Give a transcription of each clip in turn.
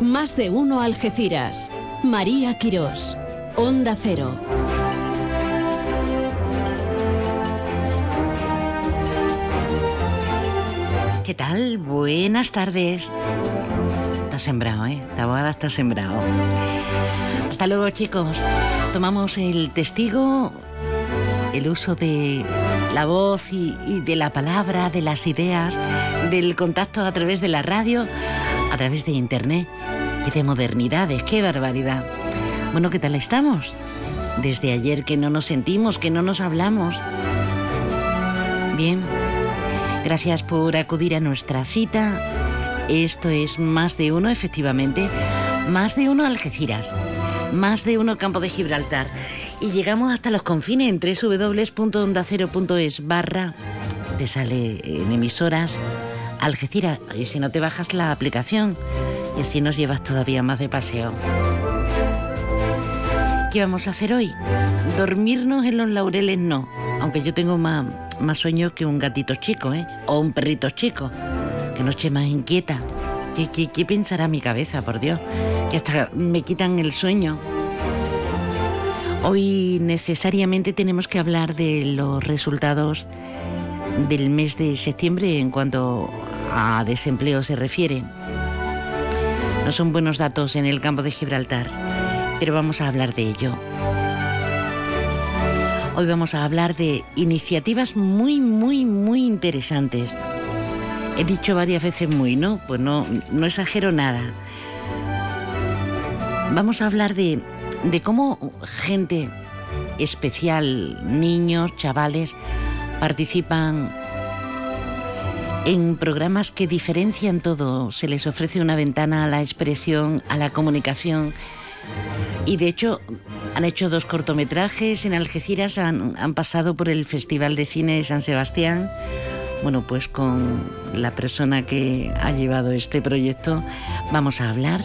Más de uno Algeciras. María Quirós. Onda Cero. ¿Qué tal? Buenas tardes. Está sembrado, ¿eh? Taboada está sembrado. Hasta luego, chicos. Tomamos el testigo, el uso de la voz y de la palabra, de las ideas, del contacto a través de la radio, a través de internet y de modernidades. ¡Qué barbaridad! Bueno, ¿qué tal estamos? Desde ayer que no nos sentimos, que no nos hablamos. Bien, gracias por acudir a nuestra cita. Esto es más de uno, efectivamente. Más de uno Algeciras. Más de uno Campo de Gibraltar. Y llegamos hasta los confines en www.ondacero.es barra. Te sale en emisoras Algeciras. Y si no te bajas la aplicación. Y así nos llevas todavía más de paseo. ¿Qué vamos a hacer hoy? Dormirnos en los laureles no, aunque yo tengo más, más sueños que un gatito chico, ¿eh? O un perrito chico, que noche más inquieta. ¿Qué, qué, qué pensará mi cabeza, por Dios? Que hasta me quitan el sueño. Hoy necesariamente tenemos que hablar de los resultados del mes de septiembre en cuanto a desempleo se refiere. No son buenos datos en el campo de Gibraltar pero vamos a hablar de ello. Hoy vamos a hablar de iniciativas muy, muy, muy interesantes. He dicho varias veces muy, ¿no? Pues no, no exagero nada. Vamos a hablar de, de cómo gente especial, niños, chavales, participan en programas que diferencian todo. Se les ofrece una ventana a la expresión, a la comunicación y de hecho han hecho dos cortometrajes en Algeciras, han, pasado por el Festival de Cine de San Sebastián. Bueno, pues con la persona que ha llevado este proyecto vamos a hablar.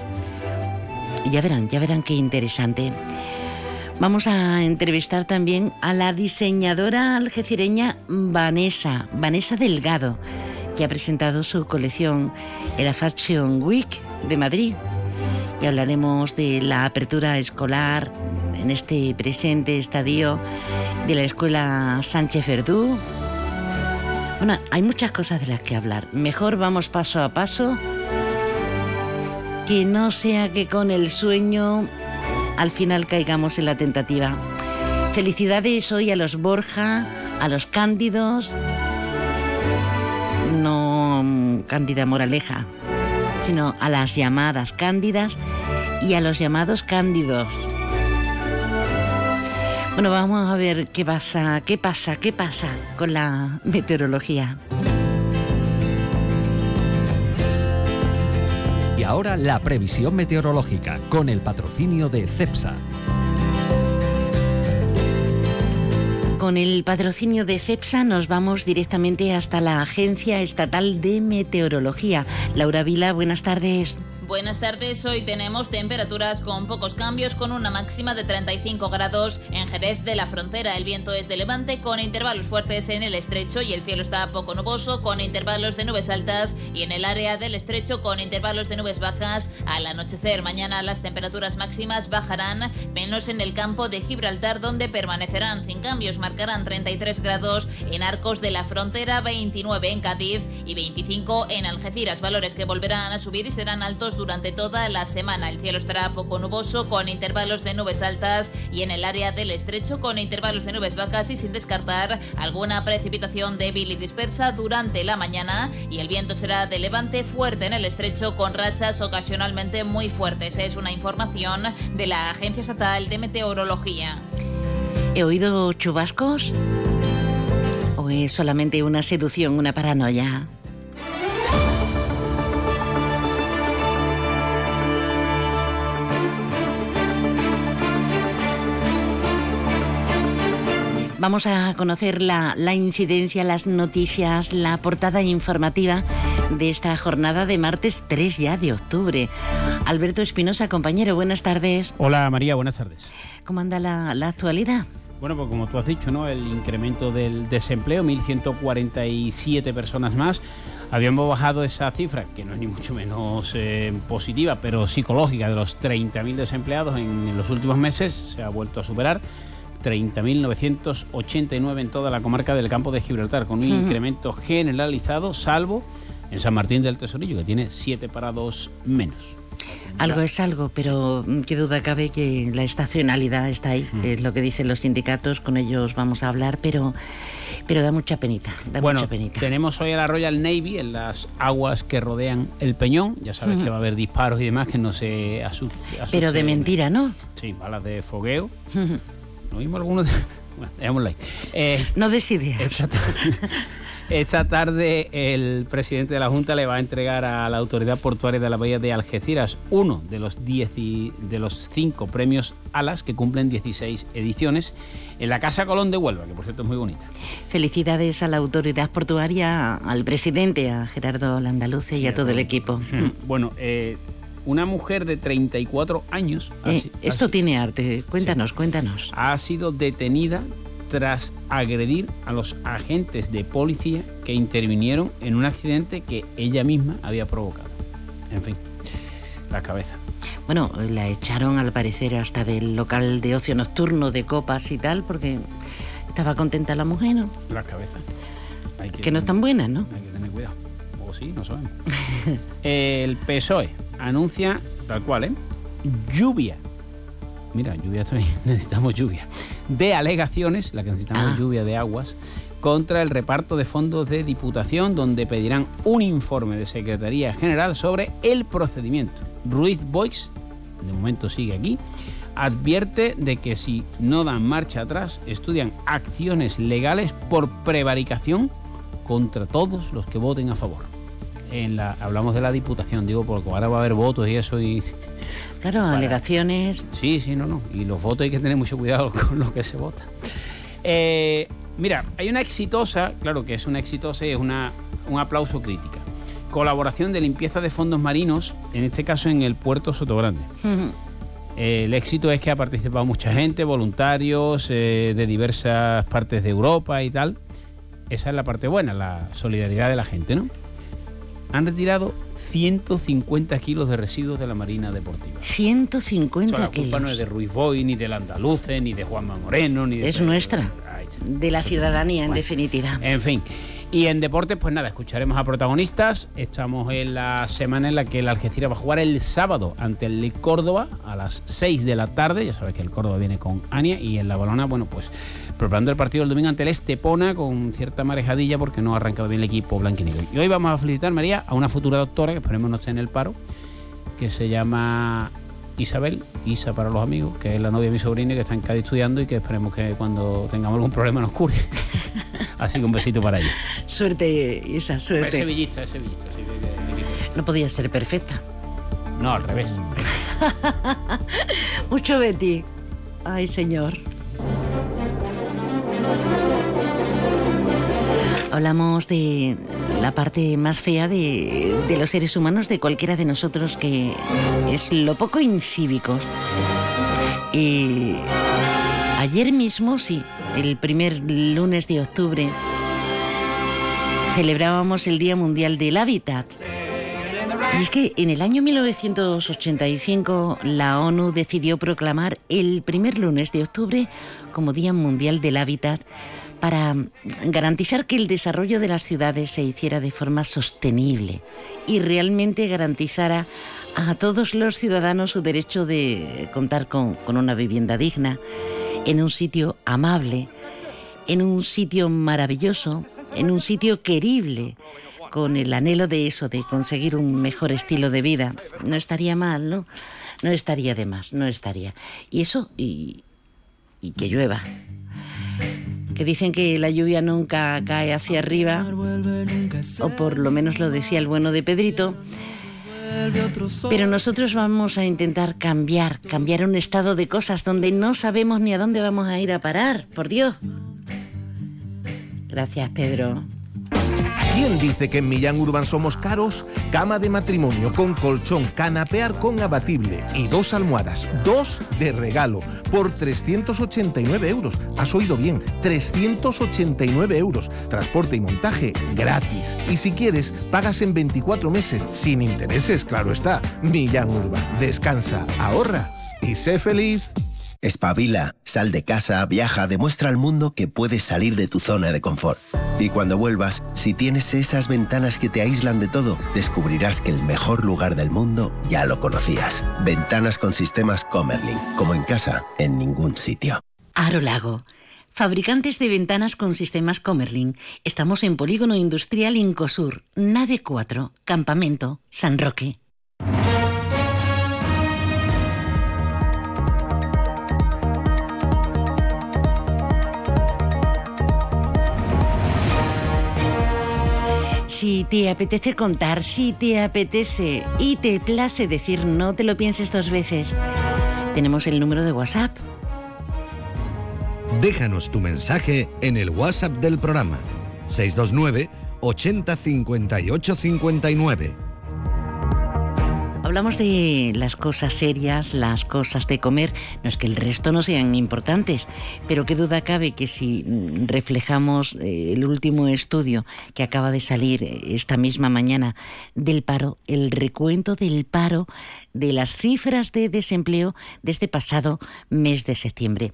Ya verán, ya verán qué interesante. Vamos a entrevistar también a la diseñadora algecireña Vanessa, Vanessa Delgado, que ha presentado su colección en la Fashion Week de Madrid y hablaremos de la apertura escolar en este presente estadio de la Escuela Sánchez Verdú. Bueno, hay muchas cosas de las que hablar. Mejor vamos paso a paso. Que no sea que con el sueño al final caigamos en la tentativa. Felicidades hoy a los Borja, a los Cándidos. Cándida Moraleja, sino a las llamadas cándidas y a los llamados cándidos. Bueno, vamos a ver qué pasa, qué pasa, qué pasa con la meteorología. Y ahora la previsión meteorológica con el patrocinio de CEPSA. Con el patrocinio de CEPSA nos vamos directamente hasta la Agencia Estatal de Meteorología. Laura Vila, buenas tardes. Buenas tardes, hoy tenemos temperaturas con pocos cambios, con una máxima de 35 grados en Jerez de la Frontera. El viento es de levante con intervalos fuertes en el estrecho y el cielo está poco nuboso con intervalos de nubes altas y en el área del estrecho con intervalos de nubes bajas. Al anochecer mañana las temperaturas máximas bajarán, menos en el campo de Gibraltar donde permanecerán sin cambios, marcarán 33 grados en Arcos de la Frontera, 29 en Cádiz y 25 en Algeciras, valores que volverán a subir y serán altos durante toda la semana. El cielo estará poco nuboso con intervalos de nubes altas y en el área del estrecho con intervalos de nubes bajas y sin descartar alguna precipitación débil y dispersa durante la mañana y el viento será de levante fuerte en el estrecho con rachas ocasionalmente muy fuertes. Es una información de la Agencia Estatal de Meteorología. ¿He oído chubascos? ¿O es solamente una seducción, una paranoia? Vamos a conocer la, la, incidencia, las noticias, la portada informativa de esta jornada de martes 3 ya de octubre. Alberto Espinosa, compañero, buenas tardes. Hola María, buenas tardes. ¿Cómo anda la, la actualidad? Bueno, pues como tú has dicho, ¿no? El incremento del desempleo, 1.147 personas más. Habíamos bajado esa cifra, que no es ni mucho menos eh, positiva, pero psicológica, de los 30.000 desempleados en, los últimos meses. Se ha vuelto a superar. 30.989 en toda la comarca del campo de Gibraltar, con un incremento generalizado, salvo en San Martín del Tesorillo, que tiene 7 parados menos. Algo es algo, pero mm, qué duda cabe que la estacionalidad está ahí, es lo que dicen los sindicatos, con ellos vamos a hablar, pero, pero da mucha penita, da bueno, mucha penita. tenemos hoy a la Royal Navy en las aguas que rodean el Peñón, ya sabes que va a haber disparos y demás, que no se asuste. pero de mentira, ¿no? Sí, balas de fogueo. ¿No vimos algunos de...? Bueno, dejémoslo ahí. Eh, no des ideas. Esta tarde el presidente de la Junta le va a entregar a la Autoridad Portuaria de la Bahía de Algeciras uno de los, diez de los cinco premios ALAS que cumplen 16 ediciones en la Casa Colón de Huelva, que por cierto es muy bonita. Felicidades a la Autoridad Portuaria, al presidente, a Gerardo Landaluce y a todo el equipo. Bueno, eh, una mujer de 34 años... Eh, esto tiene arte, cuéntanos, cuéntanos. Ha sido detenida tras agredir a los agentes de policía que intervinieron en un accidente que ella misma había provocado. En fin, la cabeza. Bueno, la echaron al parecer hasta del local de ocio nocturno de copas y tal, porque estaba contenta la mujer, ¿no? La cabeza. que, no están buenas, ¿no? Hay que tener cuidado. Sí, no sabemos. El PSOE anuncia, tal cual, ¿eh? Lluvia mira, lluvia también, necesitamos lluvia, de alegaciones, la que necesitamos ah. lluvia de aguas, contra el reparto de fondos de Diputación, donde pedirán un informe de Secretaría General sobre el procedimiento. Ruiz Boix, de momento sigue aquí, advierte de que si no dan marcha atrás, estudian acciones legales por prevaricación contra todos los que voten a favor. En la, hablamos de la Diputación, digo, porque ahora va a haber votos y eso y Claro, alegaciones. Sí, sí, no, no. Y los votos hay que tener mucho cuidado con lo que se vota. Eh, mira, hay una exitosa, claro que es una exitosa y es una, un aplauso crítica. Colaboración de limpieza de fondos marinos, en este caso en el puerto Sotogrande. el éxito es que ha participado mucha gente, voluntarios eh, de diversas partes de Europa y tal. Esa es la parte buena, la solidaridad de la gente, ¿no? Han retirado 150 kilos de residuos de la Marina Deportiva. 150 kilos. La culpa no es de Ruiz Boy, ni del Andaluce, ni de Juanma Moreno, ni de... Es nuestra. De la ciudadanía, en definitiva. En fin. Y en deportes, pues nada, escucharemos a protagonistas. Estamos en la semana en la que el Algeciras va a jugar el sábado ante el Córdoba a las 6 de la tarde. Ya sabes que el Córdoba viene con Ania y en la balona, bueno, pues preparando el partido del domingo ante el Estepona con cierta marejadilla porque no ha arrancado bien el equipo blanquinegro. Y hoy vamos a felicitar, María, a una futura doctora que esperemos no esté en el paro, que se llama Isabel, Isa para los amigos, que es la novia de mi sobrina que está en Cádiz estudiando y que esperemos que cuando tengamos algún problema nos cure. Así que un besito para ella. Suerte, Isa, suerte. Es sevillista, es sevillista. no podía ser perfecta. No, al revés. Mucho Betty. Ay, señor. Hablamos de la parte más fea de, los seres humanos, de cualquiera de nosotros, que es lo poco incívicos. Y ayer mismo, sí, el primer lunes de octubre, celebrábamos el Día Mundial del Hábitat. Y es que en el año 1985 la ONU decidió proclamar el primer lunes de octubre como Día Mundial del Hábitat para garantizar que el desarrollo de las ciudades se hiciera de forma sostenible y realmente garantizara a todos los ciudadanos su derecho de contar con, una vivienda digna, en un sitio amable, en un sitio maravilloso, en un sitio querible, con el anhelo de eso, de conseguir un mejor estilo de vida. No estaría mal, ¿no? No estaría de más, no estaría. Y eso, y, y que llueva que dicen que la lluvia nunca cae hacia arriba, o por lo menos lo decía el bueno de Pedrito. Pero nosotros vamos a intentar cambiar, cambiar un estado de cosas donde no sabemos ni a dónde vamos a ir a parar, por Dios. Gracias, Pedro. ¿Quién dice que en Millán Urban somos caros? Cama de matrimonio con colchón, canapear con abatible y dos almohadas, dos de regalo, por 389 euros. Has oído bien, 389 euros. Transporte y montaje gratis. Y si quieres, pagas en 24 meses, sin intereses, claro está. Millán Urban, descansa, ahorra y sé feliz. Espabila, sal de casa, viaja, demuestra al mundo que puedes salir de tu zona de confort. Y cuando vuelvas, si tienes esas ventanas que te aíslan de todo, descubrirás que el mejor lugar del mundo ya lo conocías. Ventanas con sistemas Comerlin, como en casa, en ningún sitio. Aro Lago. Fabricantes de ventanas con sistemas Comerlin. Estamos en Polígono Industrial Incosur, Nave 4, Campamento, San Roque. Si te apetece contar, si te apetece y te place decir no te lo pienses dos veces, tenemos el número de WhatsApp. Déjanos tu mensaje en el WhatsApp del programa 629 80 58 59. Hablamos de las cosas serias, las cosas de comer, no es que el resto no sean importantes, pero qué duda cabe que si mm, reflejamos eh, el último estudio que acaba de salir eh, esta misma mañana del paro, el recuento del paro de las cifras de desempleo de este pasado mes de septiembre.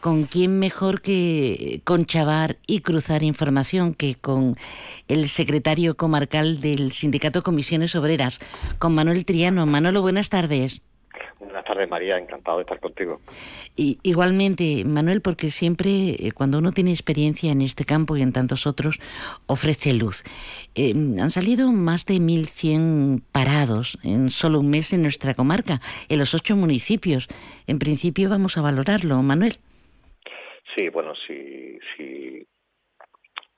¿Con quién mejor que con Chavar y cruzar información que con el secretario comarcal del Sindicato Comisiones Obreras, con Manuel Trián? Manolo, buenas tardes. Buenas tardes, María. Encantado de estar contigo. Y, igualmente, Manuel, porque siempre eh, cuando uno tiene experiencia en este campo y en tantos otros, ofrece luz. Eh, han salido más de 1.100 parados en solo un mes en nuestra comarca, en los ocho municipios. En principio vamos a valorarlo, Manuel. Sí, bueno, si, si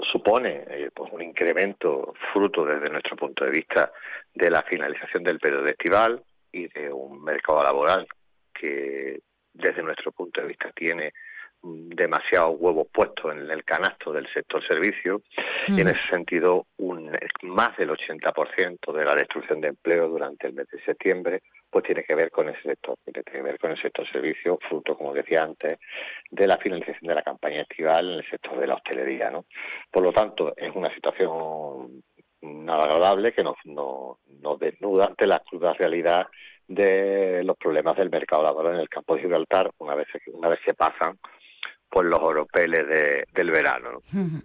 supone eh, pues un incremento fruto desde nuestro punto de vista de la finalización del periodo estival y de un mercado laboral que desde nuestro punto de vista tiene demasiados huevos puestos en el canasto del sector servicio y en ese sentido un más del 80% de la destrucción de empleo durante el mes de septiembre pues tiene que ver con ese sector, tiene que ver con el sector servicio, fruto, como decía antes, de la finalización de la campaña estival en el sector de la hostelería. ¿no? Por lo tanto, es una situación nada agradable que nos, nos, desnuda ante la cruda realidad de los problemas del mercado laboral en el campo de Gibraltar una vez una vez que pasan por los oropeles de, del verano. ¿no?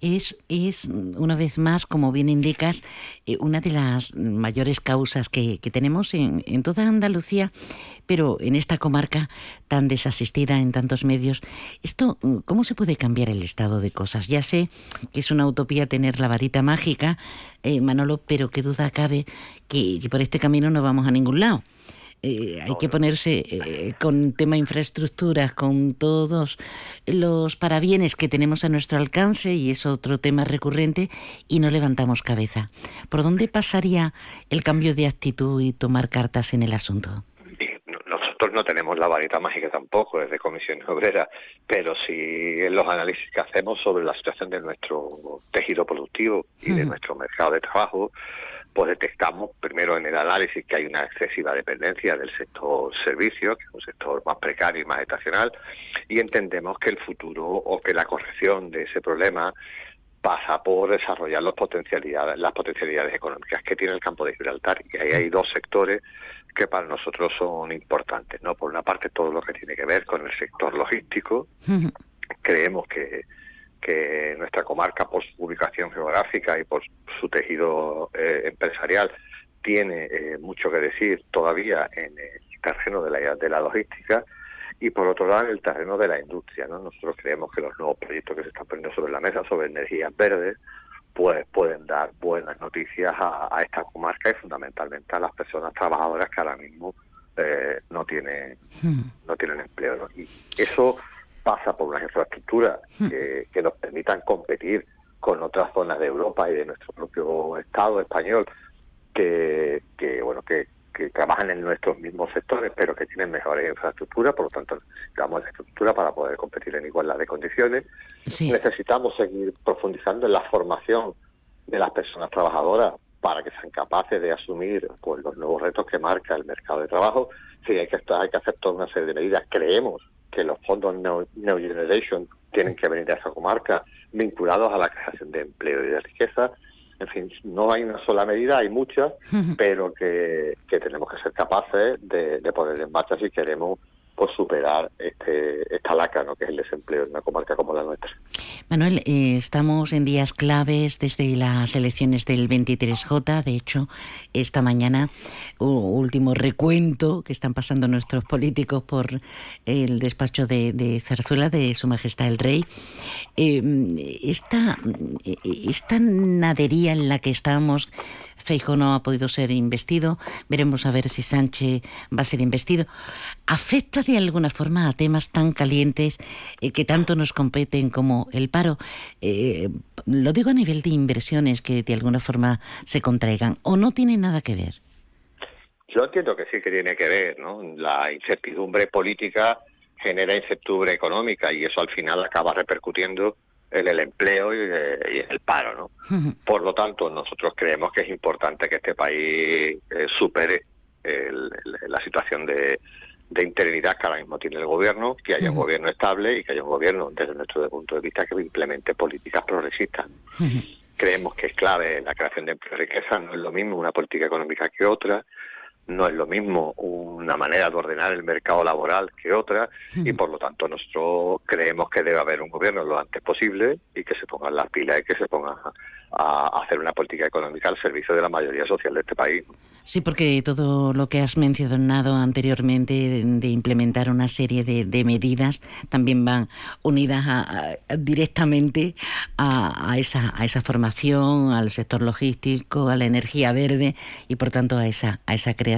Es, es, una vez más, como bien indicas, eh, una de las mayores causas que, tenemos en, toda Andalucía, pero en esta comarca tan desasistida en tantos medios. Esto, ¿cómo se puede cambiar el estado de cosas? Ya sé que es una utopía tener la varita mágica, eh, Manolo, pero qué duda cabe que por este camino no vamos a ningún lado. Eh, hay que ponerse eh, con tema infraestructuras, con todos los parabienes que tenemos a nuestro alcance, y es otro tema recurrente, y no levantamos cabeza. ¿Por dónde pasaría el cambio de actitud y tomar cartas en el asunto? Nosotros no tenemos la varita mágica tampoco desde Comisión Obrera, pero sí en los análisis que hacemos sobre la situación de nuestro tejido productivo y de nuestro mercado de trabajo, pues detectamos primero en el análisis que hay una excesiva dependencia del sector servicios, que es un sector más precario y más estacional, y entendemos que el futuro o que la corrección de ese problema pasa por desarrollar las potencialidades, las potencialidades económicas que tiene el campo de Gibraltar. Y ahí hay dos sectores que para nosotros son importantes. ¿no? Por una parte, todo lo que tiene que ver con el sector logístico. Creemos que que nuestra comarca, por su ubicación geográfica y por su tejido eh, empresarial, tiene eh, mucho que decir todavía en el terreno de la, de la logística y por otro lado en el terreno de la industria. ¿no? Nosotros creemos que los nuevos proyectos que se están poniendo sobre la mesa sobre energías verdes pues pueden dar buenas noticias a, esta comarca y fundamentalmente a las personas trabajadoras que ahora mismo eh, no tienen hmm. no tienen empleo. Y eso pasa por unas infraestructuras hmm. que, nos permitan competir con otras zonas de Europa y de nuestro propio Estado español, que, bueno que, que trabajan en nuestros mismos sectores, pero que tienen mejores infraestructuras, por lo tanto, damos la estructura para poder competir en igualdad de condiciones. Necesitamos seguir profundizando en la formación de las personas trabajadoras para que sean capaces de asumir pues, los nuevos retos que marca el mercado de trabajo. Sí, hay que, hay que hacer toda una serie de medidas. Creemos que los fondos New, Generation tienen que venir a esa comarca vinculados a la creación de empleo y de riqueza. En fin, no hay una sola medida, hay muchas, pero que, tenemos que ser capaces de, de poner en marcha si queremos superar este, esta laca ¿no? que es el desempleo en una comarca como la nuestra. Manuel, eh, estamos en días claves desde las elecciones del 23J. De hecho, esta mañana, último recuento que están pasando nuestros políticos por el despacho de, Zarzuela de Su Majestad el Rey. Eh, esta, esta nadería en la que estamos Feijo no ha podido ser investido, veremos a ver si Sánchez va a ser investido. ¿Afecta de alguna forma a temas tan calientes eh, que tanto nos competen como el paro? Eh, lo digo a nivel de inversiones que de alguna forma se contraigan, ¿o no tiene nada que ver? Yo entiendo que sí que tiene que ver, ¿no? La incertidumbre política genera incertidumbre económica y eso al final acaba repercutiendo en el empleo y, en el paro. ¿no? Por lo tanto, nosotros creemos que es importante que este país eh, supere la situación de, de interinidad que ahora mismo tiene el gobierno, que haya un gobierno estable y que haya un gobierno, desde nuestro punto de vista, que implemente políticas progresistas. Creemos que es clave la creación de empleo y riqueza, no es lo mismo una política económica que otra, no es lo mismo una manera de ordenar el mercado laboral que otra y por lo tanto nosotros creemos que debe haber un gobierno lo antes posible y que se pongan las pilas y que se ponga a, hacer una política económica al servicio de la mayoría social de este país. Sí, porque todo lo que has mencionado anteriormente de, implementar una serie de, medidas también van unidas directamente a, esa, a esa formación, al sector logístico, a la energía verde y por tanto a esa, a esa creación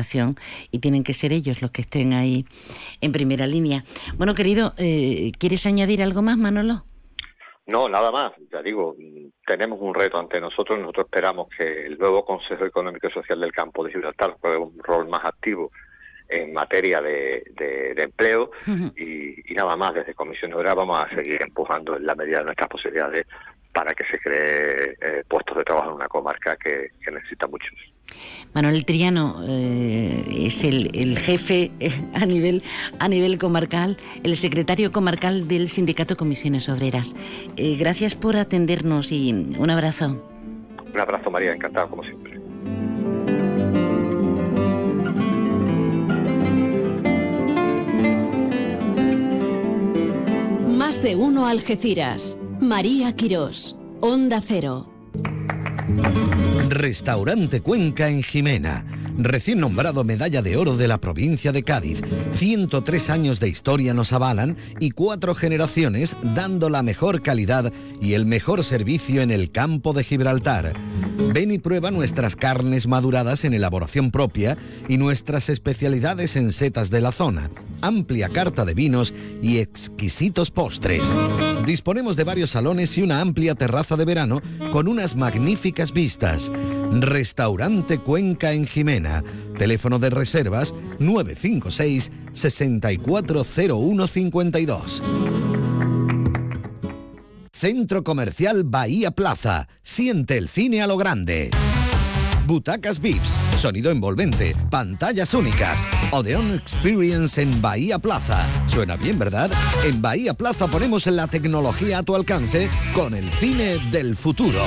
y tienen que ser ellos los que estén ahí en primera línea. Bueno, querido, eh, ¿quieres añadir algo más, Manolo? No, nada más. Ya digo, tenemos un reto ante nosotros. Nosotros esperamos que el nuevo Consejo Económico y Social del Campo de Gibraltar juegue un rol más activo en materia de, empleo y, nada más. Desde Comisión Obrera vamos a seguir empujando en la medida de nuestras posibilidades para que se cree eh, puestos de trabajo en una comarca que necesita muchos. Manuel Triano eh, es el, jefe eh, a nivel, a nivel comarcal, el secretario comarcal del Sindicato Comisiones Obreras. Eh, gracias por atendernos y un abrazo. Un abrazo, María, encantado como siempre. Más de uno Algeciras. María Quirós. Onda Cero. Restaurante Cuenca en Jimena. Recién nombrado Medalla de Oro de la provincia de Cádiz. 103 años de historia nos avalan y cuatro generaciones dando la mejor calidad y el mejor servicio en el campo de Gibraltar. Ven y prueba nuestras carnes maduradas en elaboración propia y nuestras especialidades en setas de la zona amplia carta de vinos y exquisitos postres. Disponemos de varios salones y una amplia terraza de verano con unas magníficas vistas. Restaurante Cuenca en Jimena. Teléfono de reservas 956 640152. Centro Comercial Bahía Plaza. Siente el cine a lo grande. Butacas VIPS, sonido envolvente, pantallas únicas. Odeon Experience en Bahía Plaza. Suena bien, ¿verdad? En Bahía Plaza ponemos la tecnología a tu alcance con el cine del futuro.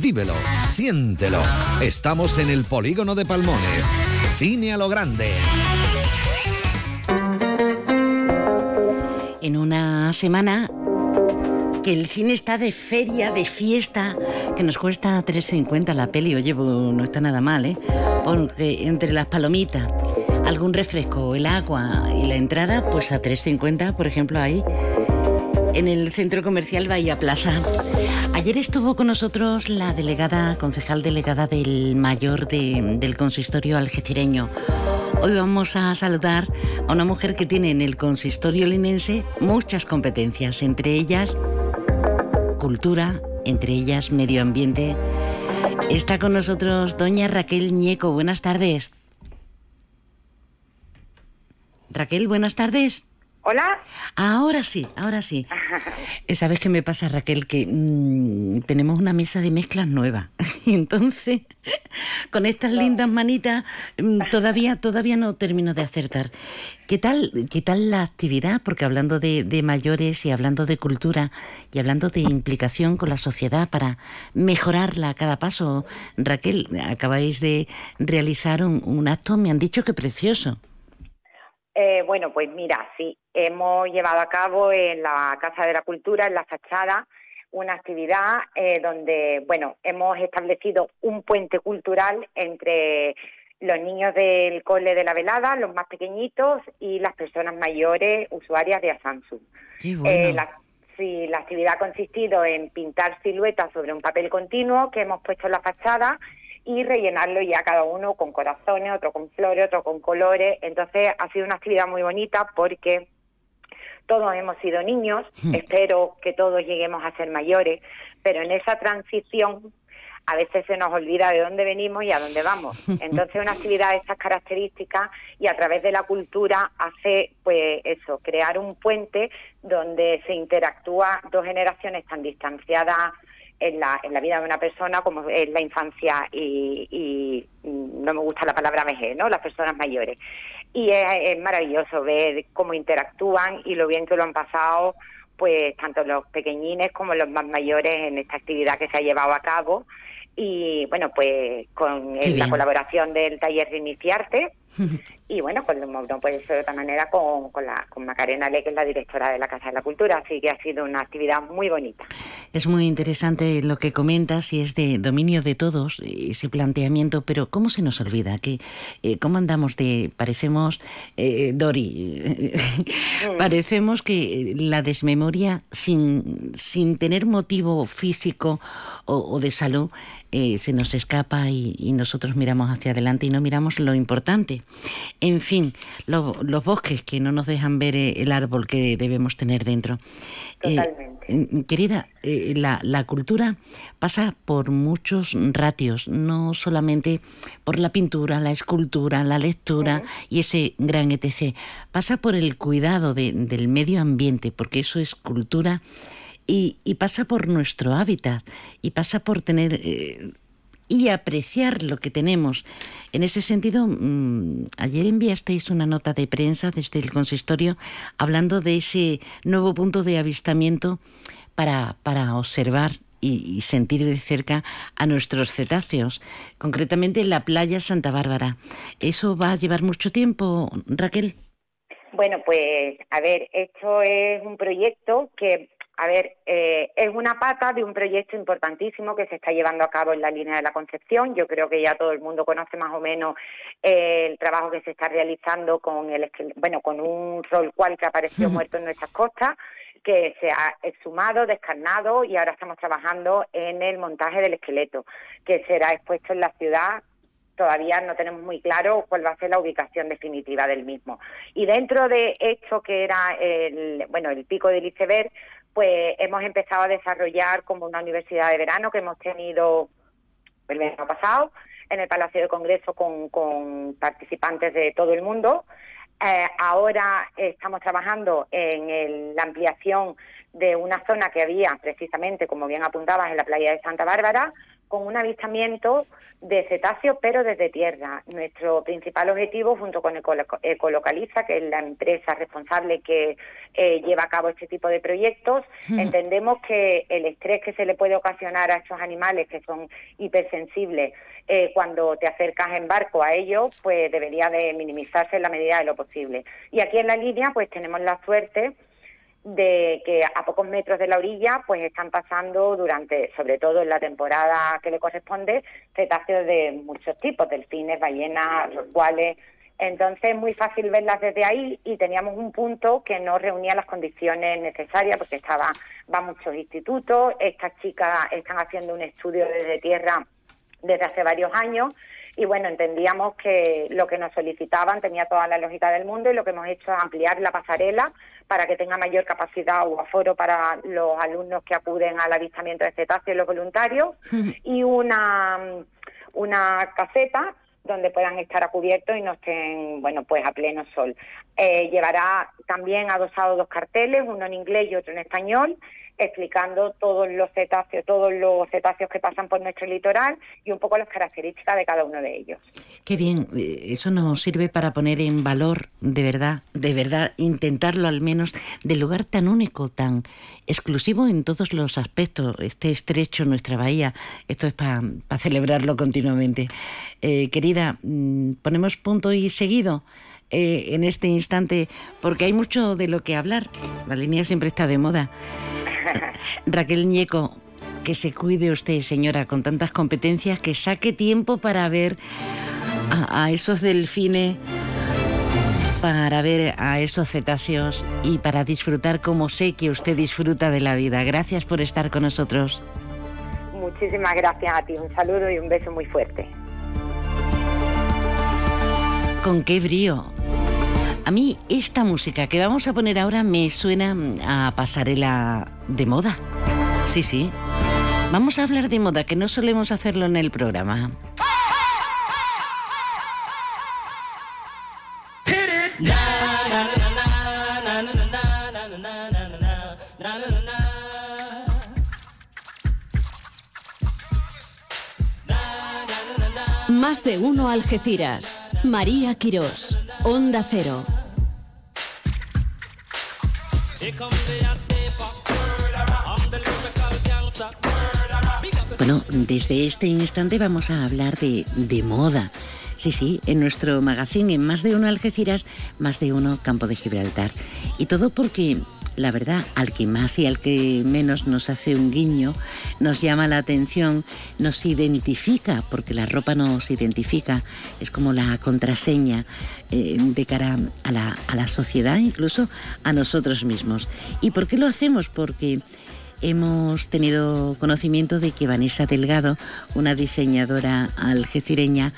Vívelo, siéntelo. Estamos en el polígono de Palmones. Cine a lo grande. En una semana que el cine está de feria, de fiesta, que nos cuesta 3.50 la peli, oye, pues no está nada mal, ¿eh? Porque entre las palomitas, algún refresco, el agua y la entrada, pues a 3.50, por ejemplo, ahí en el centro comercial Bahía Plaza. Ayer estuvo con nosotros la delegada, concejal delegada del mayor del consistorio algecireño. Hoy vamos a saludar a una mujer que tiene en el consistorio linense muchas competencias, entre ellas cultura, entre ellas medio ambiente. Está con nosotros doña Raquel Ñeco. Buenas tardes. Raquel, buenas tardes. Hola. Ahora sí, ahora sí. Eh, ¿Sabes qué me pasa, Raquel? Que mm, tenemos una mesa de mezclas nueva. Y entonces, con estas lindas manitas, mm, todavía, todavía no termino de acertar. ¿Qué tal, qué tal la actividad? Porque hablando de, de mayores y hablando de cultura y hablando de implicación con la sociedad para mejorarla a cada paso, Raquel, acabáis de realizar un, un acto, me han dicho que precioso. Eh, bueno, pues mira, sí, hemos llevado a cabo en la Casa de la Cultura, en la fachada, una actividad eh, donde, bueno, hemos establecido un puente cultural entre los niños del cole de la velada, los más pequeñitos y las personas mayores usuarias de Asansu. Eh, la, sí, la actividad ha consistido en pintar siluetas sobre un papel continuo que hemos puesto en la fachada y rellenarlo ya cada uno con corazones, otro con flores, otro con colores. Entonces ha sido una actividad muy bonita porque todos hemos sido niños, espero que todos lleguemos a ser mayores, pero en esa transición a veces se nos olvida de dónde venimos y a dónde vamos. Entonces una actividad de estas características y a través de la cultura hace pues eso, crear un puente donde se interactúa dos generaciones tan distanciadas en la, en la vida de una persona como es la infancia y, no me gusta la palabra vejez, ¿no? Las personas mayores. Y es, maravilloso ver cómo interactúan y lo bien que lo han pasado pues tanto los pequeñines como los más mayores en esta actividad que se ha llevado a cabo y bueno pues con la colaboración del taller de Iniciarte y bueno, pues no puede ser de otra manera con, con, la, con Macarena Le, que es la directora de la Casa de la Cultura, así que ha sido una actividad muy bonita. Es muy interesante lo que comentas y es de dominio de todos ese planteamiento, pero ¿cómo se nos olvida? que eh, ¿Cómo andamos de, parecemos, eh, Dori, mm. parecemos que la desmemoria sin, sin tener motivo físico o, de salud eh, se nos escapa y, y nosotros miramos hacia adelante y no miramos lo importante. En fin, los bosques que no nos dejan ver eh, el árbol que debemos tener dentro. Eh, Totalmente. querida, eh, la, la, cultura pasa por muchos ratios, no solamente por la pintura, la escultura, la lectura y ese gran etc. Pasa por el cuidado del medio ambiente, porque eso es cultura. Y, y, pasa por nuestro hábitat y pasa por tener y apreciar lo que tenemos. En ese sentido, mm, ayer enviasteis una nota de prensa desde el consistorio hablando de ese nuevo punto de avistamiento para, para observar y, sentir de cerca a nuestros cetáceos, concretamente en la playa Santa Bárbara. ¿Eso va a llevar mucho tiempo, Raquel? Bueno, pues a ver, esto es un proyecto que a ver, eh, es una pata de un proyecto importantísimo que se está llevando a cabo en la línea de la Concepción. Yo creo que ya todo el mundo conoce más o menos eh, el trabajo que se está realizando con el bueno, con un rol cual que apareció muerto en nuestras costas, que se ha exhumado, descarnado y ahora estamos trabajando en el montaje del esqueleto, que será expuesto en la ciudad todavía no tenemos muy claro cuál va a ser la ubicación definitiva del mismo. Y dentro de esto que era el, bueno, el pico del iceberg, pues hemos empezado a desarrollar como una universidad de verano que hemos tenido el verano pasado en el Palacio de Congreso con, participantes de todo el mundo. Eh, ahora estamos trabajando en la ampliación de una zona que había precisamente, como bien apuntabas, en la playa de Santa Bárbara, con un avistamiento de cetáceos, pero desde tierra. Nuestro principal objetivo, junto con Ecolocaliza, que es la empresa responsable que eh, lleva a cabo este tipo de proyectos, entendemos que el estrés que se le puede ocasionar a estos animales, que son hipersensibles, eh, cuando te acercas en barco a ellos, pues debería de minimizarse en la medida de lo posible. Y aquí en la línea, pues tenemos la suerte de que a pocos metros de la orilla pues están pasando durante, sobre todo en la temporada que le corresponde, cetáceos de muchos tipos, delfines, ballenas, cuales Entonces es muy fácil verlas desde ahí y teníamos un punto que no reunía las condiciones necesarias porque estaba, va muchos institutos, estas chicas están haciendo un estudio desde tierra desde hace varios años y bueno, entendíamos que lo que nos solicitaban tenía toda la lógica del mundo y lo que hemos hecho es ampliar la pasarela para que tenga mayor capacidad o aforo para los alumnos que acuden al avistamiento de cetáceos y los voluntarios y una, una caseta donde puedan estar a cubierto y no estén, bueno, pues a pleno sol. Eh, llevará también adosado dos carteles, uno en inglés y otro en español, explicando todos los cetáceos, todos los cetáceos que pasan por nuestro litoral y un poco las características de cada uno de ellos. Qué bien, eh, eso nos sirve para poner en valor, de verdad, de verdad, intentarlo al menos, del lugar tan único, tan exclusivo en todos los aspectos, este estrecho, nuestra bahía, esto es para celebrarlo continuamente. Eh, querida, mm, ponemos punto y seguido. Eh, en este instante, porque hay mucho de lo que hablar. La línea siempre está de moda. Raquel Ñeco, que se cuide usted, señora, con tantas competencias, que saque tiempo para ver a, esos delfines, para ver a esos cetáceos y para disfrutar como sé que usted disfruta de la vida. Gracias por estar con nosotros. Muchísimas gracias a ti. Un saludo y un beso muy fuerte. Con qué brío. A mí esta música que vamos a poner ahora me suena a pasarela de moda. Sí, sí. Vamos a hablar de moda, que no solemos hacerlo en el programa. Más de uno Algeciras. María Quirós. Onda Cero. Bueno, desde este instante vamos a hablar de, de moda. Sí, sí, en nuestro magazine, en más de uno Algeciras, más de uno Campo de Gibraltar. Y todo porque la verdad, al que más y al que menos nos hace un guiño, nos llama la atención, nos identifica, porque la ropa nos identifica, es como la contraseña eh, de cara a la, a la sociedad, incluso a nosotros mismos. ¿Y por qué lo hacemos? Porque hemos tenido conocimiento de que Vanessa Delgado, una diseñadora algecireña,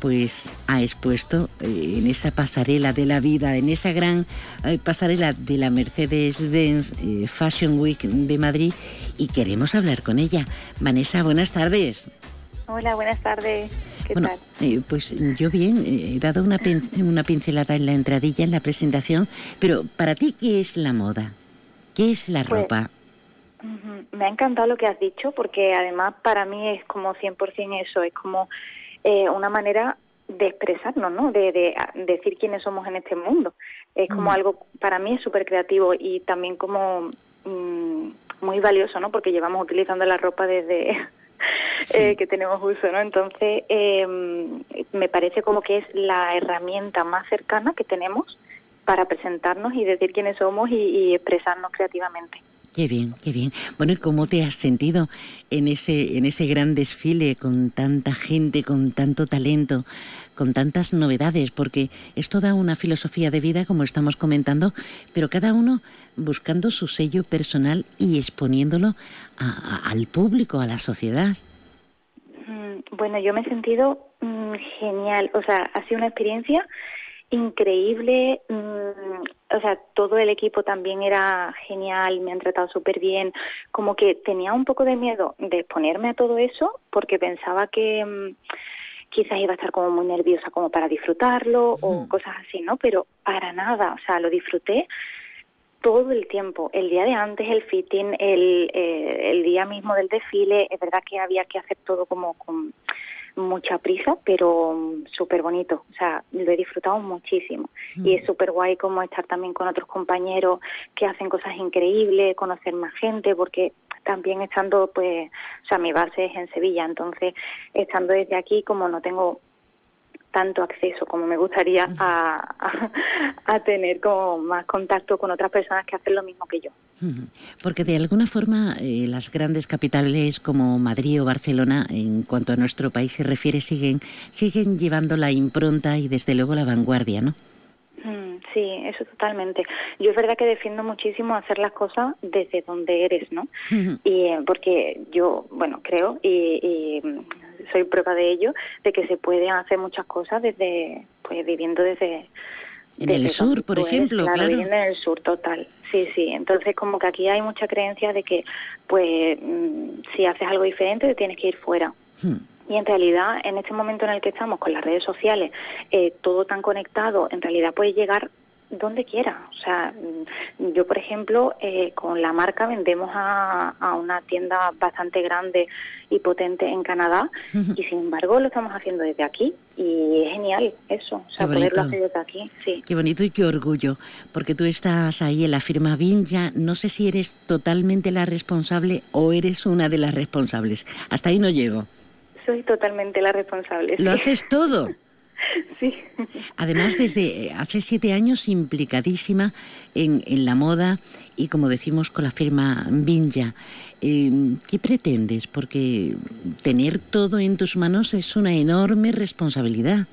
pues ha expuesto eh, en esa pasarela de la vida, en esa gran eh, pasarela de la Mercedes-Benz eh, Fashion Week de Madrid y queremos hablar con ella. Vanessa, buenas tardes. Hola, buenas tardes. ¿Qué tal? pues yo bien, he dado una, una pincelada en la entradilla, en la presentación, pero para ti, ¿qué es la moda? ¿Qué es la pues, ropa? Me ha encantado lo que has dicho porque además para mí es como 100% eso, es como eh, una manera de expresarnos, ¿no? De, decir quiénes somos en este mundo. Es como mm. algo, para mí es súper creativo y también como mm, muy valioso, ¿no? Porque llevamos utilizando la ropa desde eh, que tenemos uso, ¿no? Entonces, em, me parece como que es la herramienta más cercana que tenemos para presentarnos y decir quiénes somos y expresarnos creativamente. Qué bien, qué bien. Bueno, ¿y cómo te has sentido en ese, en ese gran desfile con tanta gente, con tanto talento, con tantas novedades? Porque es toda una filosofía de vida, como estamos comentando, pero cada uno buscando su sello personal y exponiéndolo al público, a la sociedad. Mm, bueno, yo me he sentido mm, genial. O sea, ha sido una experiencia increíble. Mm, o sea, todo el equipo también era genial, me han tratado súper bien. Como que tenía un poco de miedo de exponerme a todo eso porque pensaba que mm, quizás iba a estar como muy nerviosa como para disfrutarlo o cosas así, ¿no? Pero para nada, o sea, lo disfruté todo el tiempo. El día de antes, el fitting, el, eh, el día mismo del desfile, es verdad que había que hacer todo como con mucha prisa, pero mm, súper bonito. O sea, lo he disfrutado muchísimo. Y es mm. súper guay como estar también con otros compañeros que hacen cosas increíbles, conocer más gente, porque también estando, pues, o sea, mi base es en Sevilla, entonces estando desde aquí, como no tengo tanto acceso como me gustaría a, a, tener como más contacto con otras personas que hacen lo mismo que yo. Porque de alguna forma eh, las grandes capitales como Madrid o Barcelona, en cuanto a nuestro país se refiere, siguen, siguen llevando la impronta y desde luego la vanguardia, ¿no? Sí, eso totalmente. Yo es verdad que defiendo muchísimo hacer las cosas desde donde eres, ¿no? Y eh, porque yo, bueno, creo y, soy prueba de ello, de que se pueden hacer muchas cosas desde, pues viviendo desde... En el sur, por ejemplo, claro, Viviendo en el sur, total. Sí, sí. Entonces, como que aquí hay mucha creencia de que, pues, mm, si haces algo diferente, te tienes que ir fuera. Y en realidad, en este momento en el que estamos con las redes sociales, eh, todo tan conectado, en realidad puede llegar donde quiera. O sea, mm, yo, por ejemplo, eh, con la marca vendemos a, a, una tienda bastante grande y potente en Canadá y, sin embargo, lo estamos haciendo desde aquí y es genial eso, o sea, poderlo hacer desde aquí. Sí. Qué bonito y qué orgullo, porque tú estás ahí en la firma Vinja, no sé si eres totalmente la responsable o eres una de las responsables. Hasta ahí no llego. Soy totalmente la responsable. ¿Lo haces todo? Además, desde eh, hace siete años implicadísima en, en la moda y, como decimos, con la firma Vinja. Eh, ¿Qué pretendes? Porque tener todo en tus manos es una enorme responsabilidad.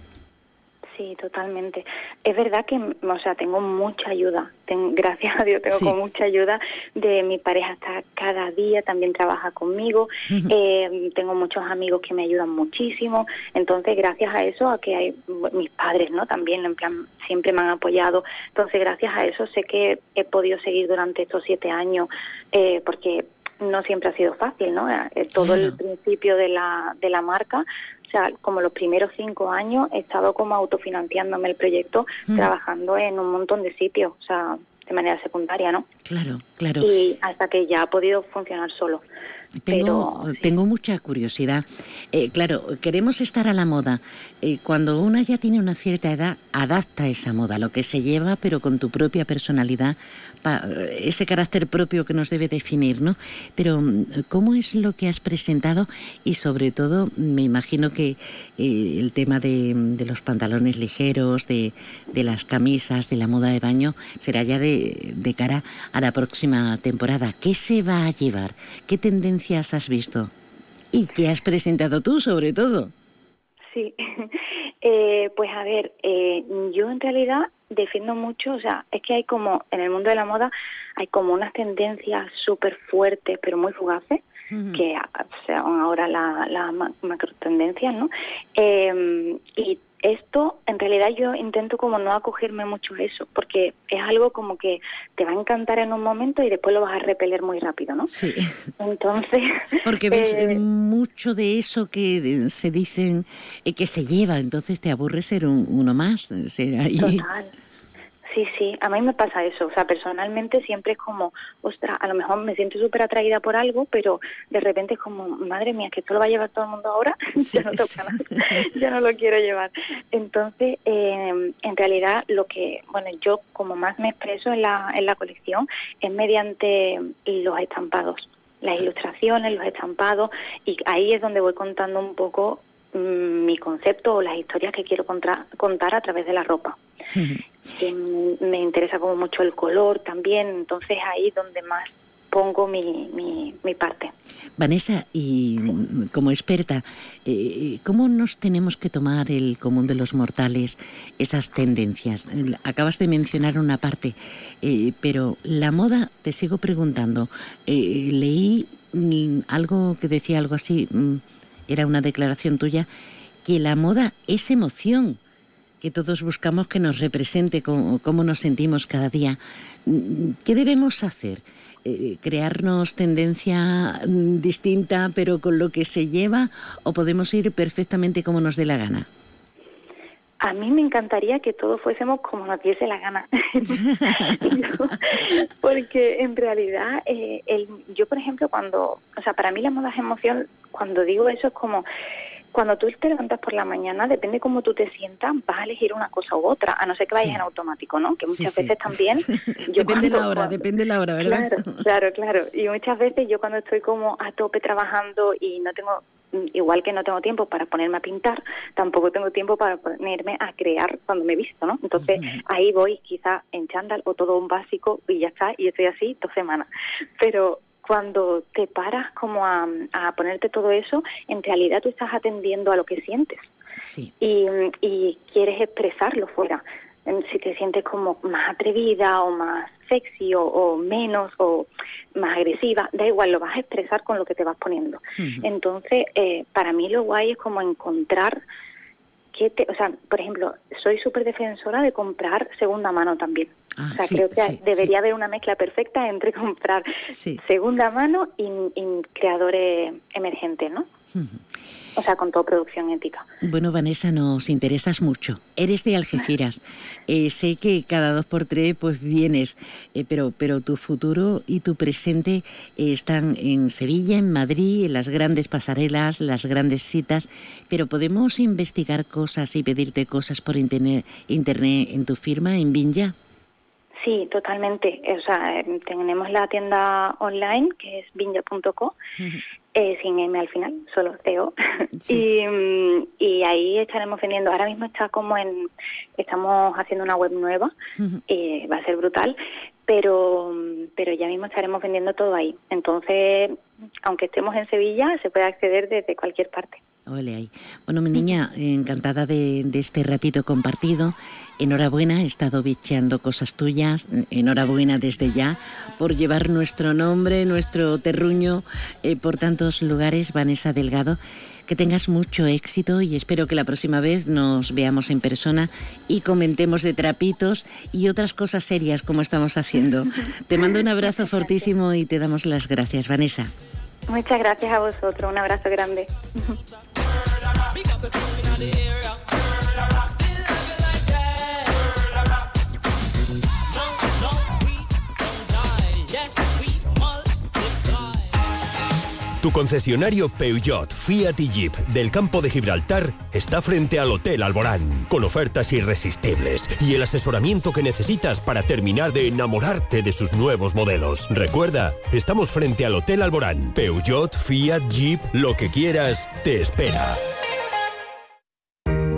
Sí, totalmente. Es verdad que, o sea, tengo mucha ayuda. gracias a Dios tengo con mucha ayuda de mi pareja. Está cada día, también trabaja conmigo. eh, tengo muchos amigos que me ayudan muchísimo. Entonces, gracias a eso, a que hay mis padres, ¿no? También, en plan, siempre me han apoyado. Entonces, gracias a eso sé que he podido seguir durante estos siete años, eh, porque no siempre ha sido fácil, ¿no? Eh, todo el principio de la, de la marca o sea, como los primeros cinco años he estado como autofinanciándome el proyecto, trabajando en un montón de sitios, o sea, de manera secundaria, ¿no? Claro, claro. Y hasta que ya ha podido funcionar solo. Tengo, tengo mucha curiosidad. Eh, claro, queremos estar a la moda. Eh, cuando una ya tiene una cierta edad, adapta esa moda, lo que se lleva, pero con tu propia personalidad, ese carácter propio que nos debe definir, ¿no? Pero, ¿cómo es lo que has presentado? Y sobre todo, me imagino que eh, el tema de, los pantalones ligeros, de, de, las camisas, de la moda de baño, será ya de, de cara a la próxima temporada. ¿Qué se va a llevar? ¿Qué tendencias has visto? ¿Y qué has presentado tú, sobre todo? Sí, eh, pues a ver, eh, yo en realidad defiendo mucho, o sea, es que hay como, en el mundo de la moda, hay como unas tendencias súper fuertes, pero muy fugaces, que son ahora las la macro tendencias, ¿no? Eh, y esto, en realidad yo intento como no acogerme mucho a eso, porque es algo como que te va a encantar en un momento y después lo vas a repeler muy rápido, ¿no? Sí. Entonces... Porque ves eh, mucho de eso que se dicen, eh, que se lleva, entonces te aburre ser uno más, ser ahí... Total. Sí, sí, a mí me pasa eso. O sea, personalmente siempre es como, ostras, a lo mejor me siento súper atraída por algo, pero de repente es como, madre mía, que esto lo va a llevar todo el mundo ahora, yo, no toca yo no lo quiero llevar. Entonces, eh, en realidad, lo que, bueno, yo como más me expreso en la, en la colección es mediante los estampados las ilustraciones, los estampados, y ahí es donde voy contando un poco mi concepto o las historias que quiero contar a través de la ropa me interesa como mucho el color también, entonces ahí es donde más pongo mi, mi, parte. Vanessa, y como experta, eh, ¿cómo nos tenemos que tomar el común de los mortales esas tendencias? Acabas de mencionar una parte, eh, pero la moda, te sigo preguntando, eh, leí mm, algo que decía algo así, mm, era una declaración tuya, que la moda es emoción que todos buscamos que nos represente cómo, nos sentimos cada día. ¿Qué debemos hacer? Eh, ¿Crearnos tendencia mm, distinta pero con lo que se lleva o podemos ir perfectamente como nos dé la gana? A mí me encantaría que todos fuésemos como nos diese la gana. porque en realidad, eh, el, yo por ejemplo, cuando, o sea, para mí la moda es emoción, cuando digo eso es como cuando tú te levantas por la mañana, depende cómo tú te sientas, vas a elegir una cosa u otra, a no ser que vayas en automático, ¿no? Que muchas veces también... depende la hora, depende la hora, ¿verdad? Claro, claro, claro. Y muchas veces yo cuando estoy como a tope trabajando y no tengo igual que no tengo tiempo para ponerme a pintar, tampoco tengo tiempo para ponerme a crear cuando me he visto, ¿no? Entonces ahí voy quizá en chándal o todo un básico y ya está, y estoy así dos semanas. Pero cuando te paras como a, ponerte todo eso, en realidad tú estás atendiendo a lo que sientes. Y, quieres expresarlo fuera. Si te sientes como más atrevida o más sexy o, menos o más agresiva, da igual, lo vas a expresar con lo que te vas poniendo. Entonces, eh, para mí lo guay es como encontrar o sea, por ejemplo, soy súper defensora de comprar segunda mano también. Ah, o sea, creo que debería haber una mezcla perfecta entre comprar segunda mano y, creadores emergentes, ¿no? O sea, con toda producción ética. Bueno, Vanessa, nos interesas mucho. Eres de Algeciras. Eh, sé que cada dos por tres pues vienes, eh, pero, pero tu futuro y tu presente eh, están en Sevilla, en Madrid, en las grandes pasarelas, las grandes citas, pero podemos investigar cosas y pedirte cosas por internet, internet en tu firma, en Vinja. Sí, totalmente. O sea, tenemos la tienda online que es vinja.co eh, sin M al final, solo CEO. Mm, y, ahí estaremos vendiendo. Ahora mismo está como en. Estamos haciendo una web nueva, y va a ser brutal, pero, pero ya mismo estaremos vendiendo todo ahí. Entonces, aunque estemos en Sevilla, se puede acceder desde cualquier parte. Ole ahí. Bueno, mi niña, encantada de, este ratito compartido. Enhorabuena, he estado bicheando cosas tuyas. Enhorabuena desde ya por llevar nuestro nombre, nuestro terruño eh, por tantos lugares, Vanessa Delgado. Que tengas mucho éxito y espero que la próxima vez nos veamos en persona y comentemos de trapitos y otras cosas serias como estamos haciendo. Te mando un abrazo fortísimo y te damos las gracias, Vanessa. Muchas gracias a vosotros, un abrazo grande. Tu concesionario Peugeot, Fiat y Jeep del campo de Gibraltar está frente al Hotel Alborán, con ofertas irresistibles y el asesoramiento que necesitas para terminar de enamorarte de sus nuevos modelos. Recuerda, estamos frente al Hotel Alborán. Peugeot, Fiat, Jeep, lo que quieras, te espera.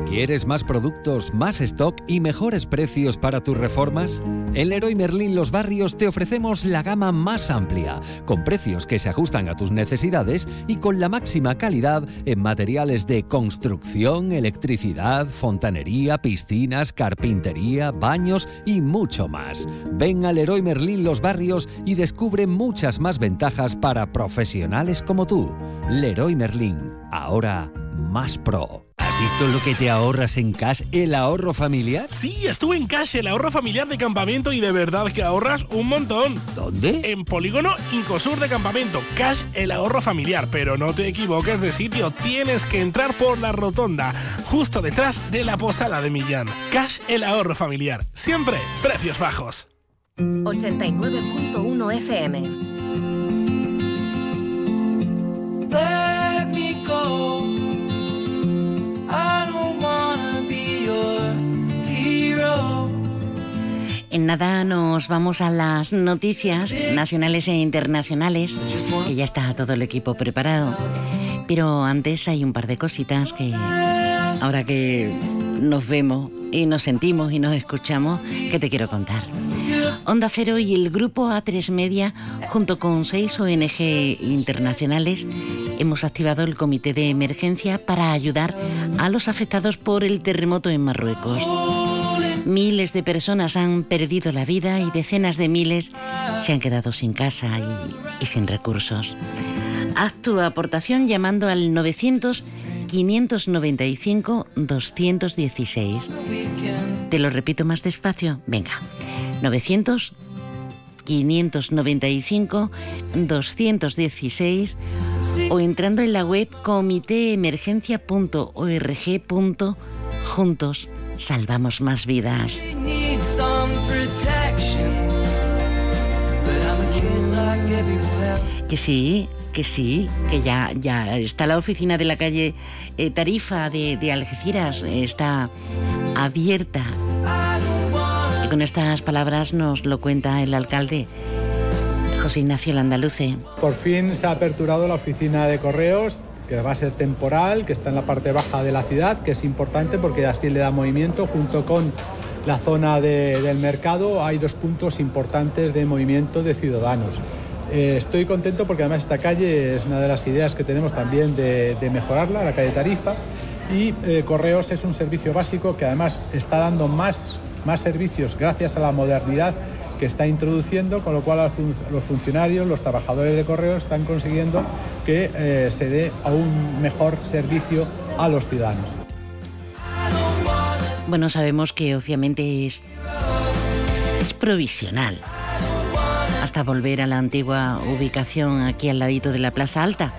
¿Quieres más productos, más stock y mejores precios para tus reformas? En Leroy Merlin Los Barrios te ofrecemos la gama más amplia, con precios que se ajustan a tus necesidades y con la máxima calidad en materiales de construcción, electricidad, fontanería, piscinas, carpintería, baños y mucho más. Ven a Leroy Merlin Los Barrios y descubre muchas más ventajas para profesionales como tú. Leroy Merlin, ahora más pro. ¿Has visto lo que te ahorras en Cash, el ahorro familiar? Sí, estuve en Cash, el ahorro familiar de campamento y de verdad que ahorras un montón. ¿Dónde? En Polígono Incosur de Campamento. Cash, el ahorro familiar. Pero no te equivoques de sitio, tienes que entrar por la rotonda, justo detrás de la posada de Millán. Cash, el ahorro familiar. Siempre precios bajos. 89.1 FM. En nada nos vamos a las noticias nacionales e internacionales, ya está todo el equipo preparado. Pero antes hay un par de cositas que, ahora que nos vemos y nos sentimos y nos escuchamos, que te quiero contar. Onda Cero y el grupo A3 Media, junto con seis ONG internacionales, hemos activado el comité de emergencia para ayudar a los afectados por el terremoto en Marruecos. Miles de personas han perdido la vida y decenas de miles se han quedado sin casa y, sin recursos. Haz tu aportación llamando al 900 595 216. Te lo repito más despacio. Venga. 900 595 216 o entrando en la web comitéemergencia.org. Juntos salvamos más vidas. Que sí, que sí, que ya, ya está la oficina de la calle eh, Tarifa de, de Algeciras, está abierta. Y con estas palabras nos lo cuenta el alcalde José Ignacio Landaluce. Por fin se ha aperturado la oficina de correos que va a ser temporal, que está en la parte baja de la ciudad, que es importante porque así le da movimiento junto con la zona del mercado. Hay dos puntos importantes de movimiento de ciudadanos. Eh, estoy contento porque además esta calle es una de las ideas que tenemos también de, mejorarla, la calle Tarifa. Y eh, Correos es un servicio básico que además está dando más, más servicios gracias a la modernidad que está introduciendo, con lo cual los funcionarios, los trabajadores de correos están consiguiendo que eh, se dé un mejor servicio a los ciudadanos. Bueno, sabemos que obviamente es, es provisional hasta volver a la antigua ubicación aquí al ladito de la Plaza Alta.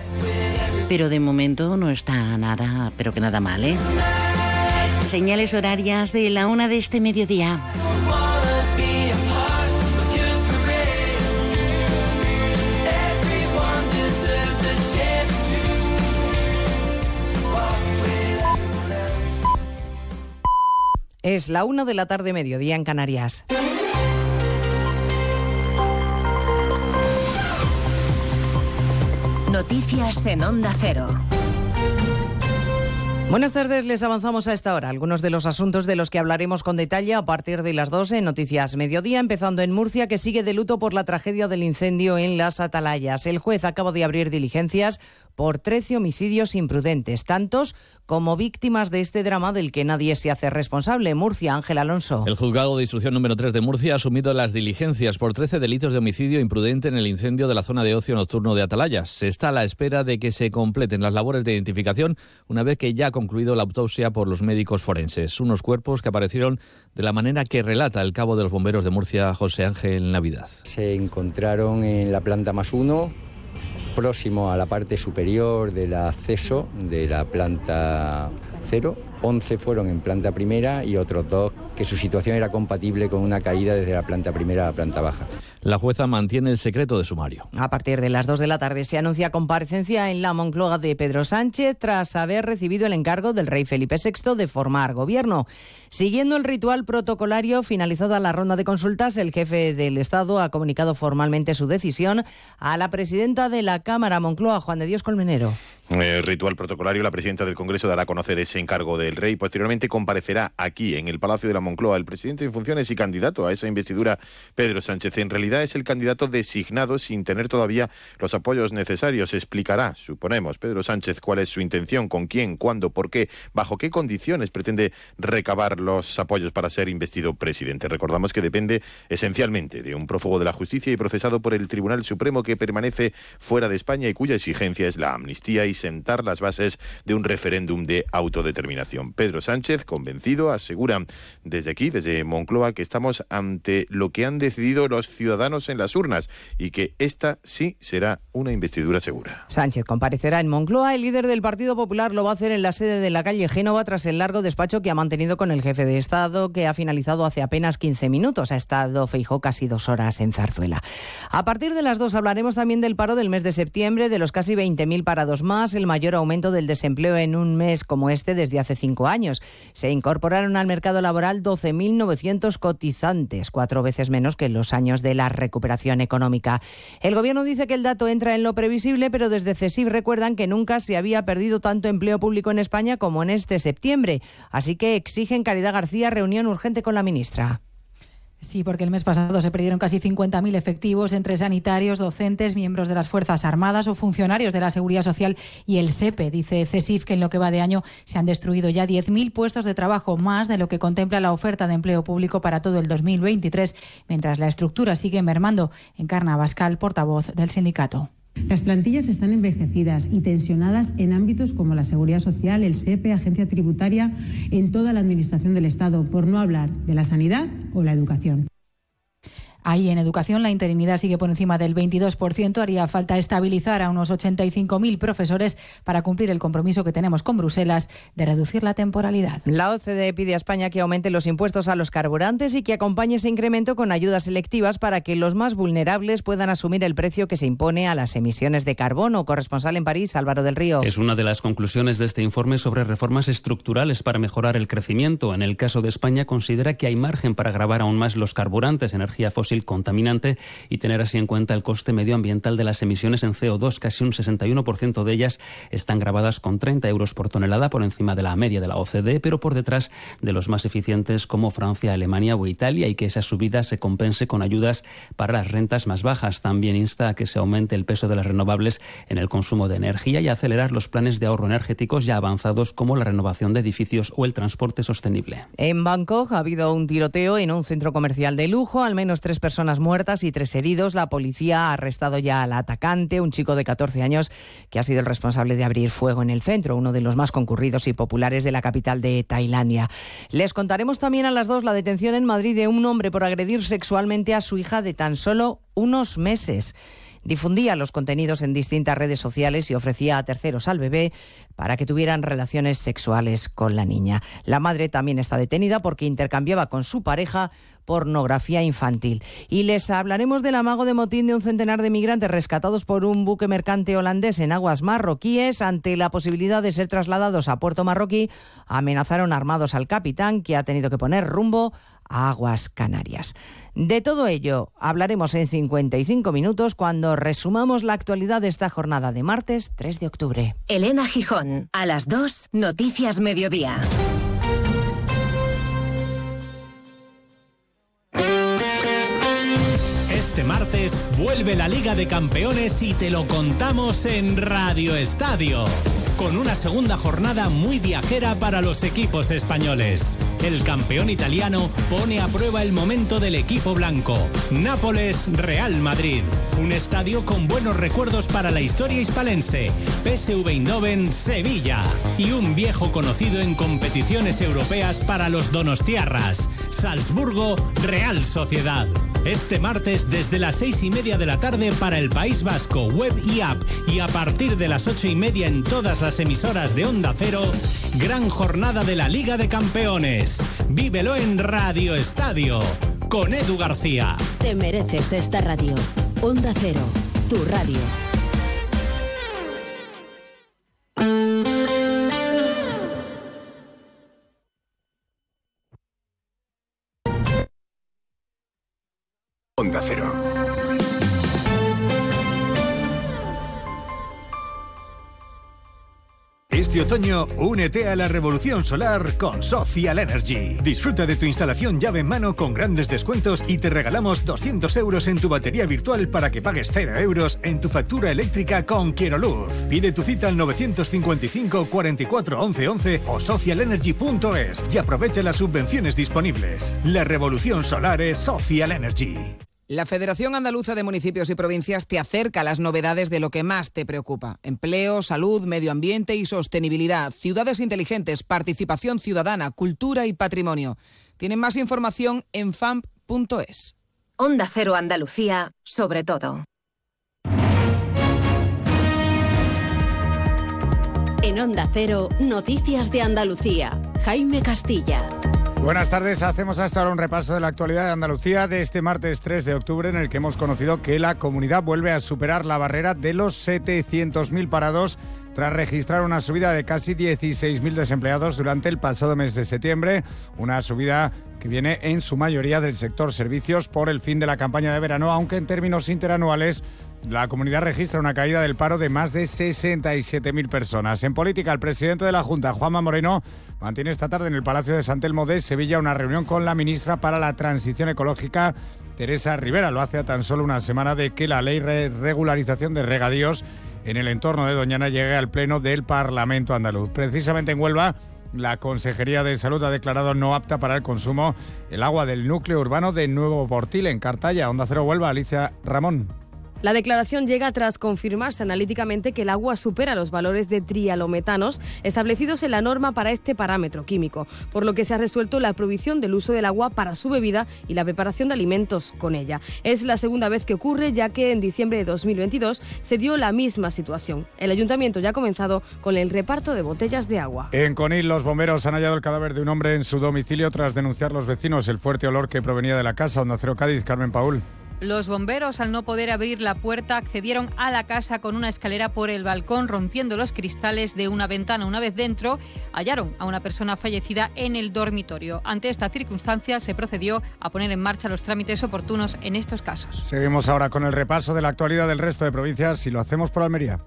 pero de momento no está nada, pero que nada mal, ¿eh? Señales horarias de la una de este mediodía. Es la una de la tarde, mediodía en Canarias. Noticias en Onda Cero. Buenas tardes, les avanzamos a esta hora algunos de los asuntos de los que hablaremos con detalle a partir de las 12 en Noticias Mediodía, empezando en Murcia, que sigue de luto por la tragedia del incendio en las Atalayas. El juez acaba de abrir diligencias por 13 homicidios imprudentes, tantos como víctimas de este drama del que nadie se hace responsable. Murcia, Ángel Alonso. El juzgado de instrucción número 3 de Murcia ha asumido las diligencias por 13 delitos de homicidio imprudente en el incendio de la zona de ocio nocturno de Atalayas. Se está a la espera de que se completen las labores de identificación una vez que ya ha concluido la autopsia por los médicos forenses. Unos cuerpos que aparecieron de la manera que relata el cabo de los bomberos de Murcia, José Ángel Navidad. Se encontraron en la planta más uno próximo a la parte superior del acceso de la planta cero. 11 fueron en planta primera y otros dos que su situación era compatible con una caída desde la planta primera a la planta baja. La jueza mantiene el secreto de sumario. A partir de las 2 de la tarde se anuncia comparecencia en la Moncloa de Pedro Sánchez tras haber recibido el encargo del rey Felipe VI de formar gobierno. Siguiendo el ritual protocolario, finalizada la ronda de consultas, el jefe del Estado ha comunicado formalmente su decisión a la presidenta de la Cámara Moncloa, Juan de Dios Colmenero. El ritual protocolario, la presidenta del Congreso dará a conocer ese encargo del rey. Posteriormente comparecerá aquí, en el Palacio de la Moncloa, el presidente en funciones y candidato a esa investidura, Pedro Sánchez. En realidad es el candidato designado sin tener todavía los apoyos necesarios. Explicará, suponemos, Pedro Sánchez cuál es su intención, con quién, cuándo, por qué, bajo qué condiciones pretende recabar los apoyos para ser investido presidente. Recordamos que depende esencialmente de un prófugo de la justicia y procesado por el Tribunal Supremo que permanece fuera de España y cuya exigencia es la amnistía y sentar las bases de un referéndum de autodeterminación. Pedro Sánchez, convencido, asegura desde aquí, desde Moncloa, que estamos ante lo que han decidido los ciudadanos en las urnas y que esta sí será una investidura segura. Sánchez comparecerá en Moncloa. El líder del Partido Popular lo va a hacer en la sede de la calle Génova tras el largo despacho que ha mantenido con el jefe de Estado, que ha finalizado hace apenas 15 minutos. Ha estado Feijó casi dos horas en Zarzuela. A partir de las dos hablaremos también del paro del mes de septiembre, de los casi 20.000 parados más, el mayor aumento del desempleo en un mes como este desde hace cinco años. Se incorporaron al mercado laboral 12.900 cotizantes, cuatro veces menos que en los años de la recuperación económica. El Gobierno dice que el dato entra en lo previsible, pero desde CESIF recuerdan que nunca se había perdido tanto empleo público en España como en este septiembre. Así que exigen Caridad García reunión urgente con la ministra. Sí, porque el mes pasado se perdieron casi 50.000 efectivos entre sanitarios, docentes, miembros de las Fuerzas Armadas o funcionarios de la Seguridad Social y el SEPE. Dice CESIF que en lo que va de año se han destruido ya 10.000 puestos de trabajo, más de lo que contempla la oferta de empleo público para todo el 2023, mientras la estructura sigue mermando. Encarna Bascal, portavoz del sindicato. Las plantillas están envejecidas y tensionadas en ámbitos como la seguridad social, el SEPE, agencia tributaria, en toda la administración del Estado, por no hablar de la sanidad o la educación. Ahí en educación la interinidad sigue por encima del 22%. Haría falta estabilizar a unos 85.000 profesores para cumplir el compromiso que tenemos con Bruselas de reducir la temporalidad. La OCDE pide a España que aumente los impuestos a los carburantes y que acompañe ese incremento con ayudas selectivas para que los más vulnerables puedan asumir el precio que se impone a las emisiones de carbono. Corresponsal en París, Álvaro del Río. Es una de las conclusiones de este informe sobre reformas estructurales para mejorar el crecimiento. En el caso de España, considera que hay margen para grabar aún más los carburantes, energía fósil contaminante y tener así en cuenta el coste medioambiental de las emisiones en CO2. Casi un 61% de ellas están grabadas con 30 euros por tonelada por encima de la media de la OCDE, pero por detrás de los más eficientes como Francia, Alemania o Italia y que esa subida se compense con ayudas para las rentas más bajas. También insta a que se aumente el peso de las renovables en el consumo de energía y acelerar los planes de ahorro energéticos ya avanzados como la renovación de edificios o el transporte sostenible. En Bangkok ha habido un tiroteo en un centro comercial de lujo, al menos tres personas muertas y tres heridos. La policía ha arrestado ya al atacante, un chico de 14 años que ha sido el responsable de abrir fuego en el centro, uno de los más concurridos y populares de la capital de Tailandia. Les contaremos también a las dos la detención en Madrid de un hombre por agredir sexualmente a su hija de tan solo unos meses. Difundía los contenidos en distintas redes sociales y ofrecía a terceros al bebé para que tuvieran relaciones sexuales con la niña. La madre también está detenida porque intercambiaba con su pareja pornografía infantil. Y les hablaremos del amago de motín de un centenar de migrantes rescatados por un buque mercante holandés en aguas marroquíes. Ante la posibilidad de ser trasladados a puerto marroquí, amenazaron armados al capitán que ha tenido que poner rumbo a aguas canarias. De todo ello hablaremos en 55 minutos cuando resumamos la actualidad de esta jornada de martes 3 de octubre. Elena Gijón, a las 2, Noticias Mediodía. Vuelve la Liga de Campeones y te lo contamos en Radio Estadio con una segunda jornada muy viajera para los equipos españoles. El campeón italiano pone a prueba el momento del equipo blanco. Nápoles-Real Madrid. Un estadio con buenos recuerdos para la historia hispalense. PSV Eindhoven-Sevilla. Y un viejo conocido en competiciones europeas para los donostiarras. Salzburgo-Real Sociedad. Este martes desde las seis y media de la tarde para el País Vasco, web y app. Y a partir de las ocho y media en todas las emisoras de Onda Cero, gran jornada de la Liga de Campeones. Vívelo en Radio Estadio con Edu García. Te mereces esta radio. Onda Cero, tu radio. Este otoño, únete a la revolución solar con Social Energy. Disfruta de tu instalación llave en mano con grandes descuentos y te regalamos 200 euros en tu batería virtual para que pagues 0 euros en tu factura eléctrica con Quiero Luz. Pide tu cita al 955 44 11 11 o socialenergy.es y aprovecha las subvenciones disponibles. La revolución solar es Social Energy. La Federación Andaluza de Municipios y Provincias te acerca a las novedades de lo que más te preocupa. Empleo, salud, medio ambiente y sostenibilidad, ciudades inteligentes, participación ciudadana, cultura y patrimonio. Tienen más información en famp.es. Onda Cero Andalucía, sobre todo. En Onda Cero, Noticias de Andalucía. Jaime Castilla. Buenas tardes, hacemos hasta ahora un repaso de la actualidad de Andalucía de este martes 3 de octubre en el que hemos conocido que la comunidad vuelve a superar la barrera de los 700.000 parados tras registrar una subida de casi 16.000 desempleados durante el pasado mes de septiembre, una subida que viene en su mayoría del sector servicios por el fin de la campaña de verano, aunque en términos interanuales la comunidad registra una caída del paro de más de 67.000 personas. En política, el presidente de la Junta, Juanma Moreno, mantiene esta tarde en el Palacio de San Telmo de Sevilla una reunión con la ministra para la Transición Ecológica, Teresa Rivera. Lo hace a tan solo una semana de que la ley de regularización de regadíos en el entorno de Doñana llegue al Pleno del Parlamento andaluz. Precisamente en Huelva, la Consejería de Salud ha declarado no apta para el consumo el agua del núcleo urbano de Nuevo Portil, en Cartaya. Onda Cero Huelva, Alicia Ramón. La declaración llega tras confirmarse analíticamente que el agua supera los valores de trialometanos establecidos en la norma para este parámetro químico, por lo que se ha resuelto la prohibición del uso del agua para su bebida y la preparación de alimentos con ella. Es la segunda vez que ocurre, ya que en diciembre de 2022 se dio la misma situación. El ayuntamiento ya ha comenzado con el reparto de botellas de agua. En Conil, los bomberos han hallado el cadáver de un hombre en su domicilio tras denunciar los vecinos el fuerte olor que provenía de la casa. Onda Cero Cádiz, Carmen Paul. Los bomberos, al no poder abrir la puerta, accedieron a la casa con una escalera por el balcón, rompiendo los cristales de una ventana. Una vez dentro, hallaron a una persona fallecida en el dormitorio. Ante esta circunstancia, se procedió a poner en marcha los trámites oportunos en estos casos. Seguimos ahora con el repaso de la actualidad del resto de provincias y lo hacemos por Almería.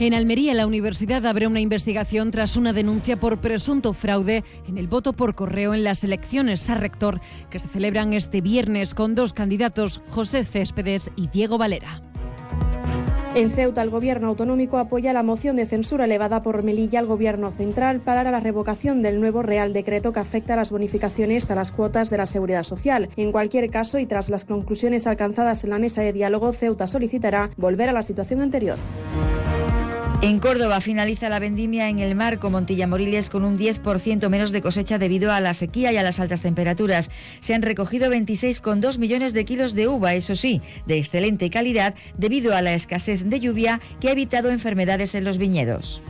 En Almería, la universidad abre una investigación tras una denuncia por presunto fraude en el voto por correo en las elecciones a rector que se celebran este viernes con dos candidatos, José Céspedes y Diego Valera. En Ceuta, el gobierno autonómico apoya la moción de censura elevada por Melilla al gobierno central para la revocación del nuevo Real Decreto que afecta a las bonificaciones a las cuotas de la seguridad social. En cualquier caso, y tras las conclusiones alcanzadas en la mesa de diálogo, Ceuta solicitará volver a la situación anterior. En Córdoba finaliza la vendimia en el marco Montilla Moriles con un 10% menos de cosecha debido a la sequía y a las altas temperaturas. Se han recogido 26,2 millones de kilos de uva, eso sí, de excelente calidad debido a la escasez de lluvia que ha evitado enfermedades en los viñedos.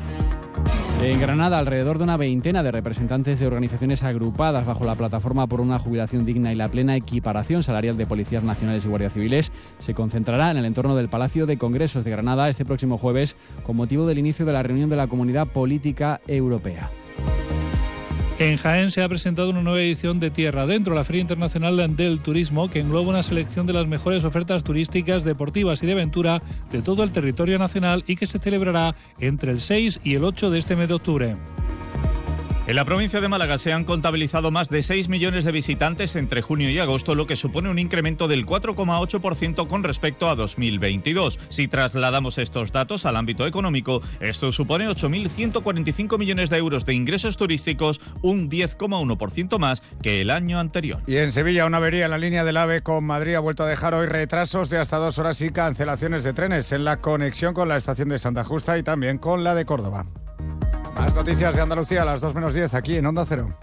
En Granada, alrededor de una veintena de representantes de organizaciones agrupadas bajo la plataforma por una jubilación digna y la plena equiparación salarial de policías nacionales y guardias civiles se concentrará en el entorno del Palacio de Congresos de Granada este próximo jueves con motivo del inicio de la reunión de la Comunidad Política Europea. En Jaén se ha presentado una nueva edición de Tierra Dentro, la Feria Internacional del Turismo, que engloba una selección de las mejores ofertas turísticas, deportivas y de aventura de todo el territorio nacional y que se celebrará entre el 6 y el 8 de este mes de octubre. En la provincia de Málaga se han contabilizado más de 6 millones de visitantes entre junio y agosto, lo que supone un incremento del 4,8% con respecto a 2022. Si trasladamos estos datos al ámbito económico, esto supone 8.145 millones de euros de ingresos turísticos, un 10,1% más que el año anterior. Y en Sevilla, una avería en la línea del AVE con Madrid ha vuelto a dejar hoy retrasos de hasta dos horas y cancelaciones de trenes en la conexión con la estación de Santa Justa y también con la de Córdoba. Más noticias de Andalucía a las 2 menos 10 aquí en Onda Cero.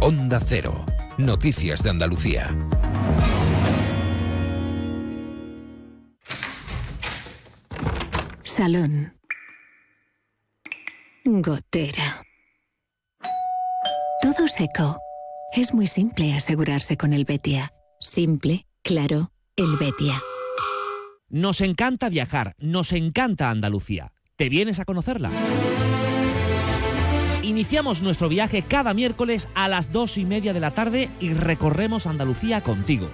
Onda Cero. Noticias de Andalucía. Salón. Gotera. Todo seco. Es muy simple asegurarse con el Betia. Simple, claro, el Betia. Nos encanta viajar, nos encanta Andalucía. ¿Te vienes a conocerla? Iniciamos nuestro viaje cada miércoles a las dos y media de la tarde y recorremos Andalucía contigo.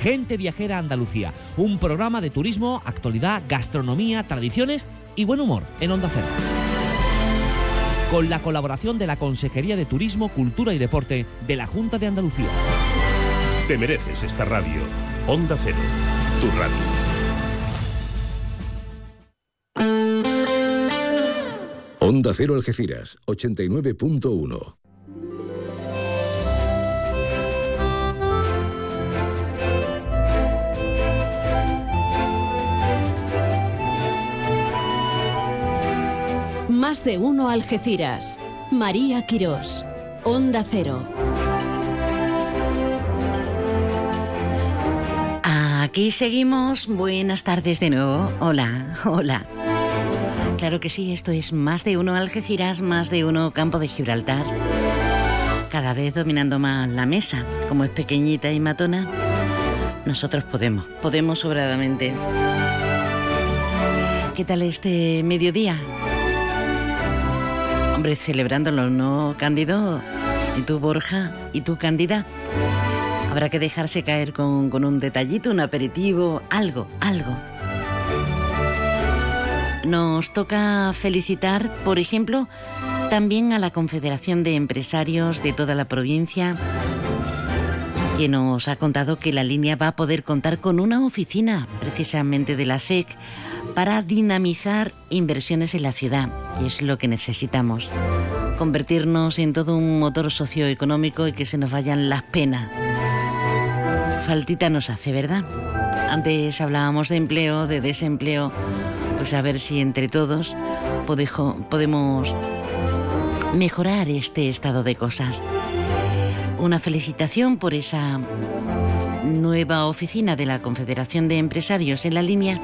Gente Viajera Andalucía, un programa de turismo, actualidad, gastronomía, tradiciones y buen humor en Onda Cero. Con la colaboración de la Consejería de Turismo, Cultura y Deporte de la Junta de Andalucía. Te mereces esta radio. Onda Cero, tu radio. Onda Cero Algeciras, 89.1. Más de uno Algeciras. María Quirós. Onda Cero. Aquí seguimos. Buenas tardes de nuevo. Hola, hola. Claro que sí, esto es más de uno Algeciras, más de uno Campo de Gibraltar. Cada vez dominando más la mesa. Como es pequeñita y matona, nosotros podemos, podemos sobradamente. ¿Qué tal este mediodía? Hombre, celebrándolo, ¿no, Cándido? ¿Y tú, Borja? ¿Y tú, Cándida? Habrá que dejarse caer con, con un detallito, un aperitivo, algo, algo nos toca felicitar, por ejemplo, también a la Confederación de Empresarios de toda la provincia, que nos ha contado que la línea va a poder contar con una oficina, precisamente de la CEC, para dinamizar inversiones en la ciudad, y es lo que necesitamos. Convertirnos en todo un motor socioeconómico y que se nos vayan las penas. Faltita nos hace, ¿verdad? Antes hablábamos de empleo, de desempleo a ver si entre todos podemos mejorar este estado de cosas. Una felicitación por esa nueva oficina de la Confederación de Empresarios en la línea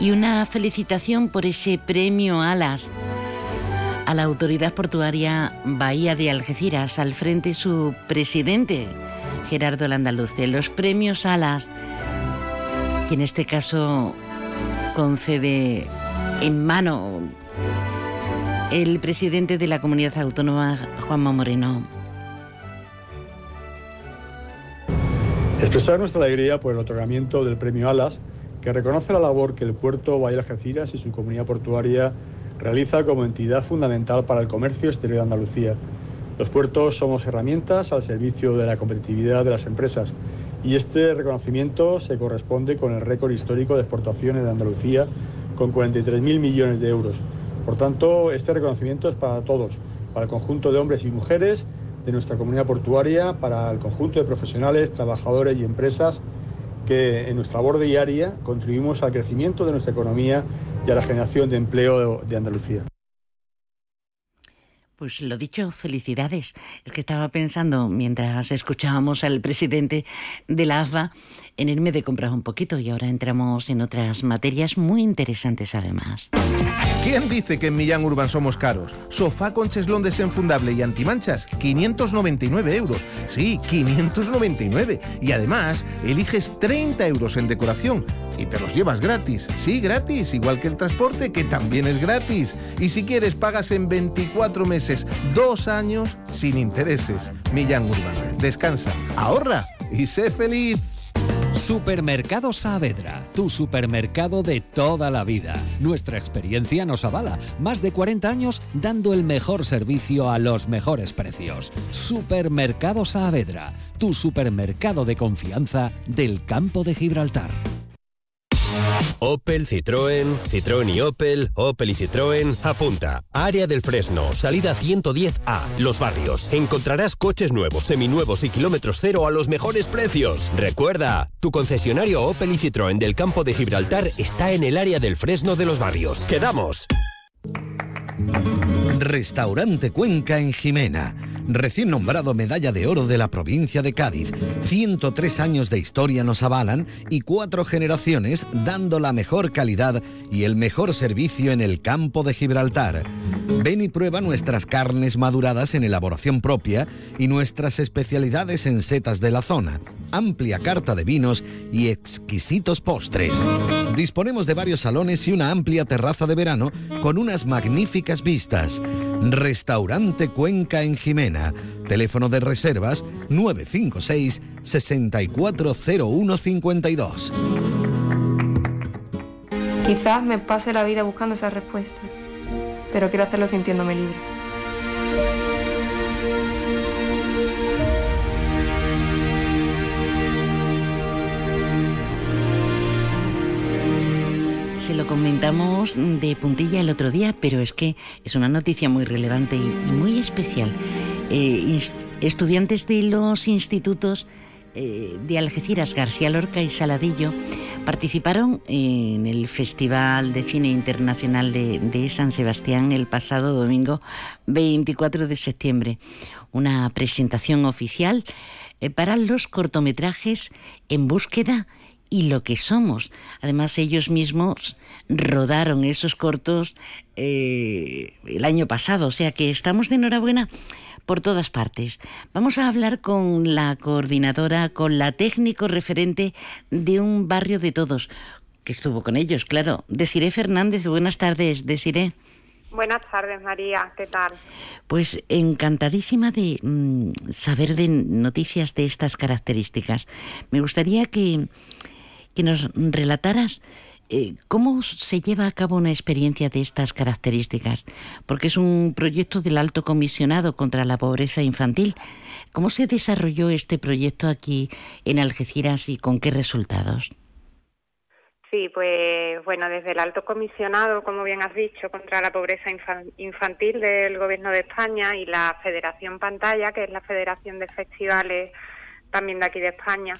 y una felicitación por ese premio Alas a la autoridad portuaria Bahía de Algeciras, al frente su presidente, Gerardo Landaluce. Los premios Alas, que en este caso concede en mano el presidente de la comunidad autónoma, Juanma Moreno. Expresar nuestra alegría por el otorgamiento del premio Alas, que reconoce la labor que el puerto Bahía Algeciras y su comunidad portuaria realiza como entidad fundamental para el comercio exterior de Andalucía. Los puertos somos herramientas al servicio de la competitividad de las empresas y este reconocimiento se corresponde con el récord histórico de exportaciones de Andalucía con 43.000 millones de euros. Por tanto, este reconocimiento es para todos, para el conjunto de hombres y mujeres de nuestra comunidad portuaria, para el conjunto de profesionales, trabajadores y empresas que en nuestra labor diaria contribuimos al crecimiento de nuestra economía y a la generación de empleo de Andalucía. Pues lo dicho, felicidades. Es que estaba pensando mientras escuchábamos al presidente de la AFA en irme de comprar un poquito y ahora entramos en otras materias muy interesantes además. ¿Quién dice que en Millán Urban somos caros? Sofá con cheslón desenfundable y antimanchas, 599 euros. Sí, 599. Y además, eliges 30 euros en decoración y te los llevas gratis. Sí, gratis, igual que el transporte, que también es gratis. Y si quieres, pagas en 24 meses, dos años, sin intereses. Millán Urban. Descansa, ahorra y sé feliz. Supermercado Saavedra, tu supermercado de toda la vida. Nuestra experiencia nos avala. Más de 40 años dando el mejor servicio a los mejores precios. Supermercado Saavedra, tu supermercado de confianza del campo de Gibraltar. Opel, Citroën, Citroën y Opel, Opel y Citroën. Apunta. Área del Fresno, salida 110A, Los Barrios. Encontrarás coches nuevos, seminuevos y kilómetros cero a los mejores precios. Recuerda, tu concesionario Opel y Citroën del campo de Gibraltar está en el área del Fresno de Los Barrios. ¡Quedamos! Restaurante Cuenca en Jimena. Recién nombrado Medalla de Oro de la provincia de Cádiz. 103 años de historia nos avalan y cuatro generaciones dando la mejor calidad y el mejor servicio en el campo de Gibraltar. Ven y prueba nuestras carnes maduradas en elaboración propia y nuestras especialidades en setas de la zona. Amplia carta de vinos y exquisitos postres. Disponemos de varios salones y una amplia terraza de verano con unas magníficas vistas. Restaurante Cuenca en Jimena. Teléfono de reservas 956 640152. Quizás me pase la vida buscando esas respuestas, pero quiero hacerlo sintiéndome libre. Se lo comentamos de puntilla el otro día, pero es que es una noticia muy relevante y, muy especial. Eh, estudiantes de los institutos eh, de Algeciras, García Lorca y Saladillo participaron en el Festival de Cine Internacional de, San Sebastián el pasado domingo 24 de septiembre. Una presentación oficial eh, para los cortometrajes en búsqueda y lo que somos. Además, ellos mismos rodaron esos cortos eh, el año pasado, o sea que estamos de enhorabuena por todas partes. Vamos a hablar con la coordinadora, con la técnico referente de un barrio de todos, que estuvo con ellos, claro. Desiré Fernández, buenas tardes, Desiré. Buenas tardes, María, ¿qué tal? Pues encantadísima de mm, saber de noticias de estas características. Me gustaría que que nos relataras eh, cómo se lleva a cabo una experiencia de estas características, porque es un proyecto del Alto Comisionado contra la Pobreza Infantil. ¿Cómo se desarrolló este proyecto aquí en Algeciras y con qué resultados? Sí, pues bueno, desde el Alto Comisionado, como bien has dicho, contra la pobreza infantil del Gobierno de España y la Federación Pantalla, que es la Federación de Festivales también de aquí de España,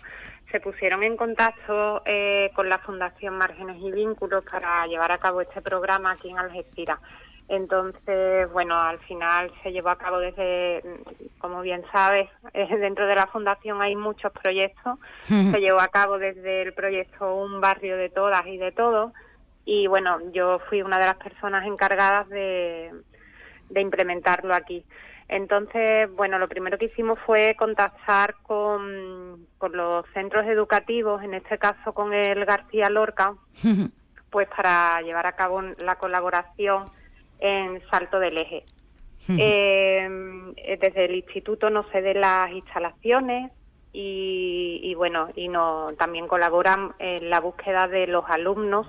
se pusieron en contacto eh, con la Fundación Márgenes y Vínculos para llevar a cabo este programa aquí en Algeciras. Entonces, bueno, al final se llevó a cabo desde, como bien sabes, eh, dentro de la Fundación hay muchos proyectos. Se llevó a cabo desde el proyecto Un barrio de todas y de todos. Y bueno, yo fui una de las personas encargadas de, de implementarlo aquí. Entonces, bueno, lo primero que hicimos fue contactar con, los centros educativos, en este caso con el García Lorca, pues para llevar a cabo la colaboración en Salto del Eje. Em, desde el instituto nos ceden las instalaciones y, bueno, y no, también colaboran en la búsqueda de los alumnos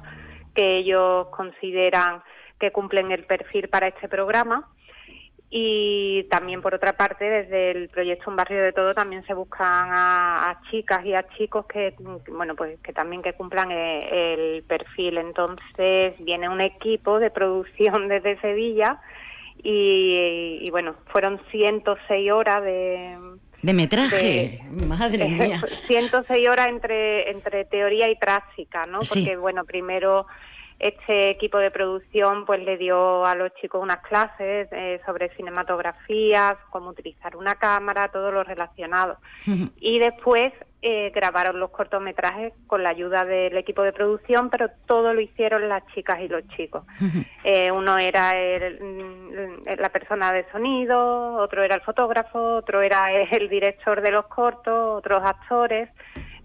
que ellos consideran que cumplen el perfil para este programa y también por otra parte desde el proyecto Un barrio de todo también se buscan a, chicas y a chicos que bueno pues que también que cumplan eh, el, perfil entonces viene un equipo de producción desde Sevilla y, bueno fueron 106 horas de de metraje, madre mía. 106 horas entre entre teoría y práctica, ¿no? Porque bueno, primero este equipo de producción pues le dio a los chicos unas clases eh, sobre cinematografía, cómo utilizar una cámara, todo lo relacionado. Y después eh, grabaron los cortometrajes con la ayuda del equipo de producción, pero todo lo hicieron las chicas y los chicos. Eh, uno era el, la persona de sonido, otro era el fotógrafo, otro era el director de los cortos, otros actores.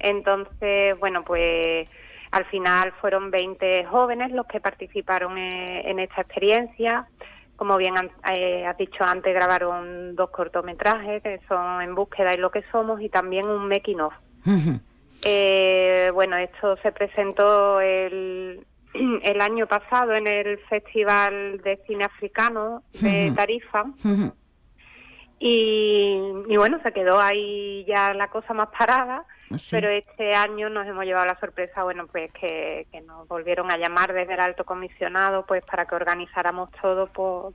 Entonces, bueno, pues al final fueron 20 jóvenes los que participaron eh, en, esta experiencia. Como bien eh, has dicho antes, grabaron dos cortometrajes que son En búsqueda y lo que somos y también un making of. Eh, bueno, esto se presentó el, el año pasado en el Festival de Cine Africano de Tarifa. y, y, bueno, se quedó ahí ya la cosa más parada Pero este año nos hemos llevado la sorpresa, bueno, pues que, nos volvieron a llamar desde el alto comisionado, pues para que organizáramos todo,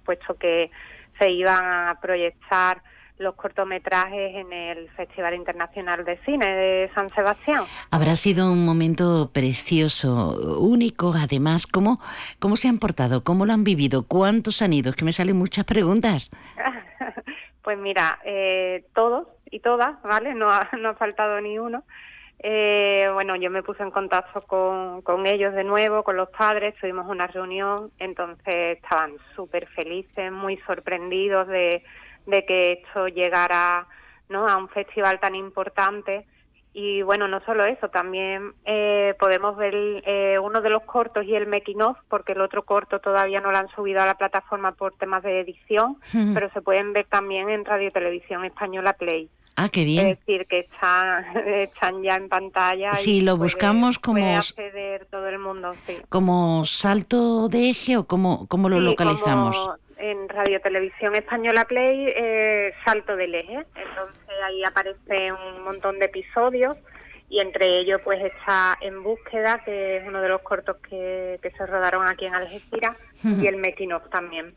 puesto que se iban a proyectar los cortometrajes en el Festival Internacional de Cine de San Sebastián. Habrá sido un momento precioso, único, además. ¿Cómo, cómo se han portado? ¿Cómo lo han vivido? ¿Cuántos han ido? Es que me salen muchas preguntas. pues mira, eh, todos, y todas, ¿vale? No ha, no ha faltado ni uno. Eh, bueno, yo me puse en contacto con, con ellos de nuevo, con los padres, tuvimos una reunión, entonces estaban súper felices, muy sorprendidos de, de que esto llegara ¿no? a un festival tan importante. Y bueno, no solo eso, también eh, podemos ver eh, uno de los cortos y el making of, porque el otro corto todavía no lo han subido a la plataforma por temas de edición, pero se pueden ver también en Radio Televisión Española Play. Ah, qué bien. Es decir, que están, están ya en pantalla. Si lo buscamos como... Puede acceder todo el mundo, sí. ¿Como salto de eje o cómo, cómo lo localizamos? Como en Radio Televisión Española Play, eh, salto del eje. Entonces ahí aparece un montón de episodios y entre ellos pues está En Búsqueda, que es uno de los cortos que, que se rodaron aquí en Algeciras, y el Making of también.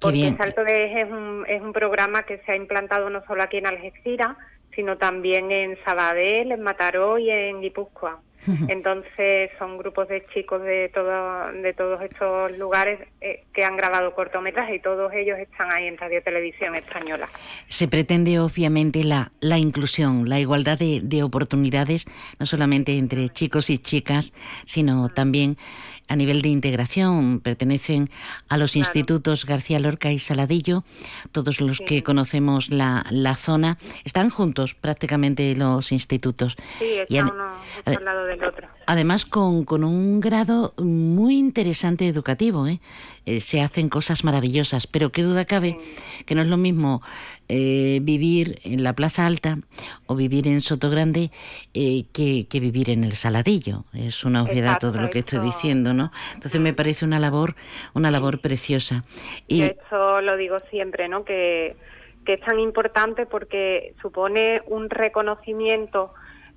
Porque Salto de Eje es un, es un programa que se ha implantado no solo aquí en Algeciras, sino también en Sabadell, en Mataró y en Guipúzcoa. Entonces son grupos de chicos de, todo, de todos estos lugares eh, que han grabado cortometrajes y todos ellos están ahí en Radio Televisión Española. Se pretende obviamente la, la inclusión, la igualdad de, de oportunidades, no solamente entre chicos y chicas, sino también a nivel de integración. Pertenecen a los institutos García Lorca y Saladillo. Todos los que conocemos la, la, zona están juntos prácticamente los institutos. Sí, está uno al lado del otro. Además, con, con, un grado muy interesante educativo. ¿eh? Eh, se hacen cosas maravillosas, pero qué duda cabe que no es lo mismo eh, vivir en la Plaza Alta o vivir en Soto Grande eh, que, vivir en el Saladillo. Es una obviedad todo lo que estoy diciendo, ¿no? Entonces me parece una labor, una labor preciosa. Y eso lo digo siempre, ¿no? Que, que es tan importante porque supone un reconocimiento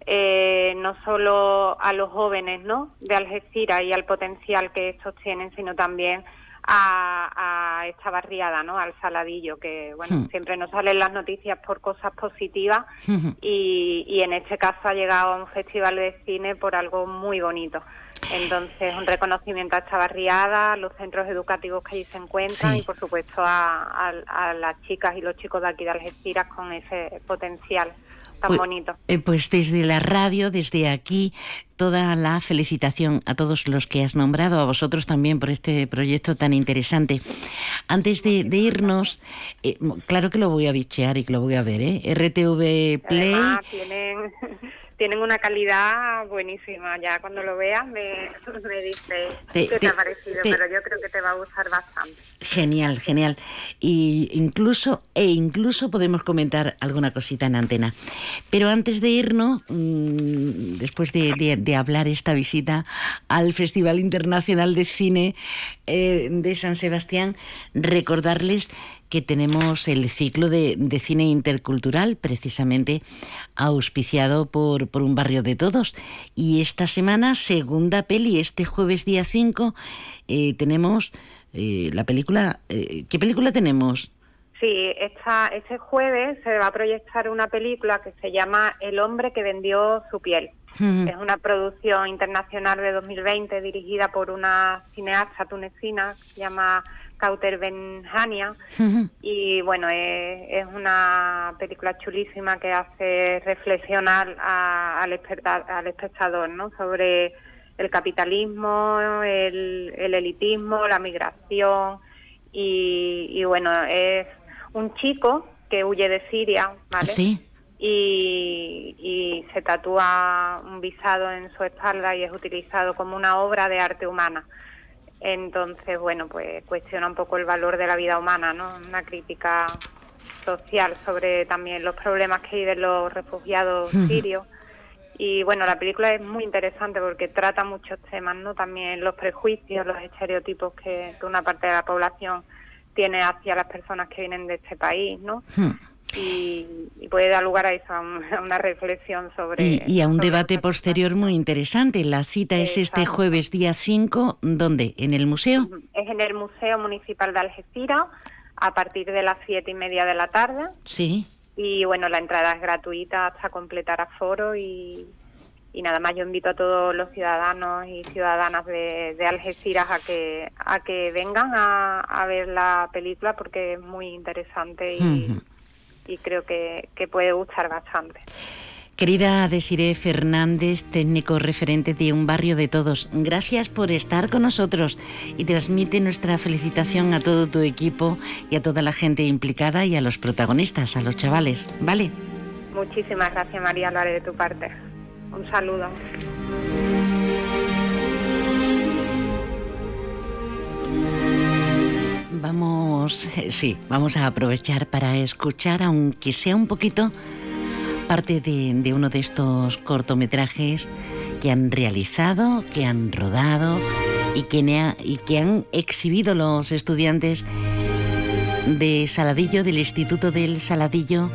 eh, no solo a los jóvenes, ¿no? De Algeciras y al potencial que estos tienen, sino también a, esta barriada, ¿no? Al Saladillo, que bueno, hmm. siempre nos salen las noticias por cosas positivas hmm. y, y en este caso ha llegado a un festival de cine por algo muy bonito. Entonces, un reconocimiento a esta barriada, a los centros educativos que allí se encuentran y, por supuesto, a, a, las chicas y los chicos de aquí de Algeciras con ese potencial tan pues, bonito. Eh, pues desde la radio, desde aquí, toda la felicitación a todos los que has nombrado, a vosotros también por este proyecto tan interesante. Antes de, irnos, eh, claro que lo voy a bichear y que lo voy a ver, ¿eh? RTV Play tienen una calidad buenísima. Ya cuando lo veas me, me dices qué te, ha parecido, pero yo creo que te va a gustar bastante. Genial, genial. Y incluso, e incluso podemos comentar alguna cosita en antena. Pero antes de irnos, mm, después de, de, hablar esta visita al Festival Internacional de Cine eh, de San Sebastián, recordarles que tenemos el ciclo de, cine intercultural, precisamente auspiciado por, por, un barrio de todos. Y esta semana, segunda peli, este jueves día 5, eh, tenemos eh, la película... Eh, ¿Qué película tenemos? Sí, esta, este jueves se va a proyectar una película que se llama El hombre que vendió su piel. Es una producción internacional de 2020 dirigida por una cineasta tunecina que se llama Ujú. Y bueno, es, es una película chulísima que hace reflexionar a- al, al espectador ¿no? sobre el capitalismo, el, el elitismo, la migración. Y, y bueno, es un chico que huye de Siria, ¿vale? Sí. y, y se tatúa un visado en su espalda y es utilizado como una obra de arte humana. Entonces, bueno, pues cuestiona un poco el valor de la vida humana, ¿no? Una crítica social sobre también los problemas que viven los refugiados sirios. Y bueno, la película es muy interesante porque trata muchos temas, ¿no? También los prejuicios, los estereotipos que, que una parte de la población tiene hacia las personas que vienen de este país, ¿no? Y, y puede dar lugar a eso, a un- a una reflexión sobre... Y, y a un debate posterior muy interesante. La cita es este jueves día 5, ¿dónde? ¿En el museo? Es en el Museo Municipal de Algeciras a partir de las siete y media de la tarde Sí. y bueno, la entrada es gratuita hasta completar aforo y, y nada más yo invito a todos los ciudadanos y ciudadanas de, de Algeciras a que a que vengan a, a ver la película porque es muy interesante y, Ujú. Y creo que, que puede gustar bastante. Querida Desiree Fernández, técnico referente de Un Barrio de Todos, gracias por estar con nosotros y transmite nuestra felicitación a todo tu equipo y a toda la gente implicada y a los protagonistas, a los chavales, ¿vale? Muchísimas gracias María, lo haré de tu parte. Un saludo. Vamos, eh, sí, vamos a aprovechar para escuchar, aunque sea un poquito, parte de, uno de estos cortometrajes que han realizado, que han rodado y que, y que han exhibido los estudiantes de Saladillo, del Instituto del Saladillo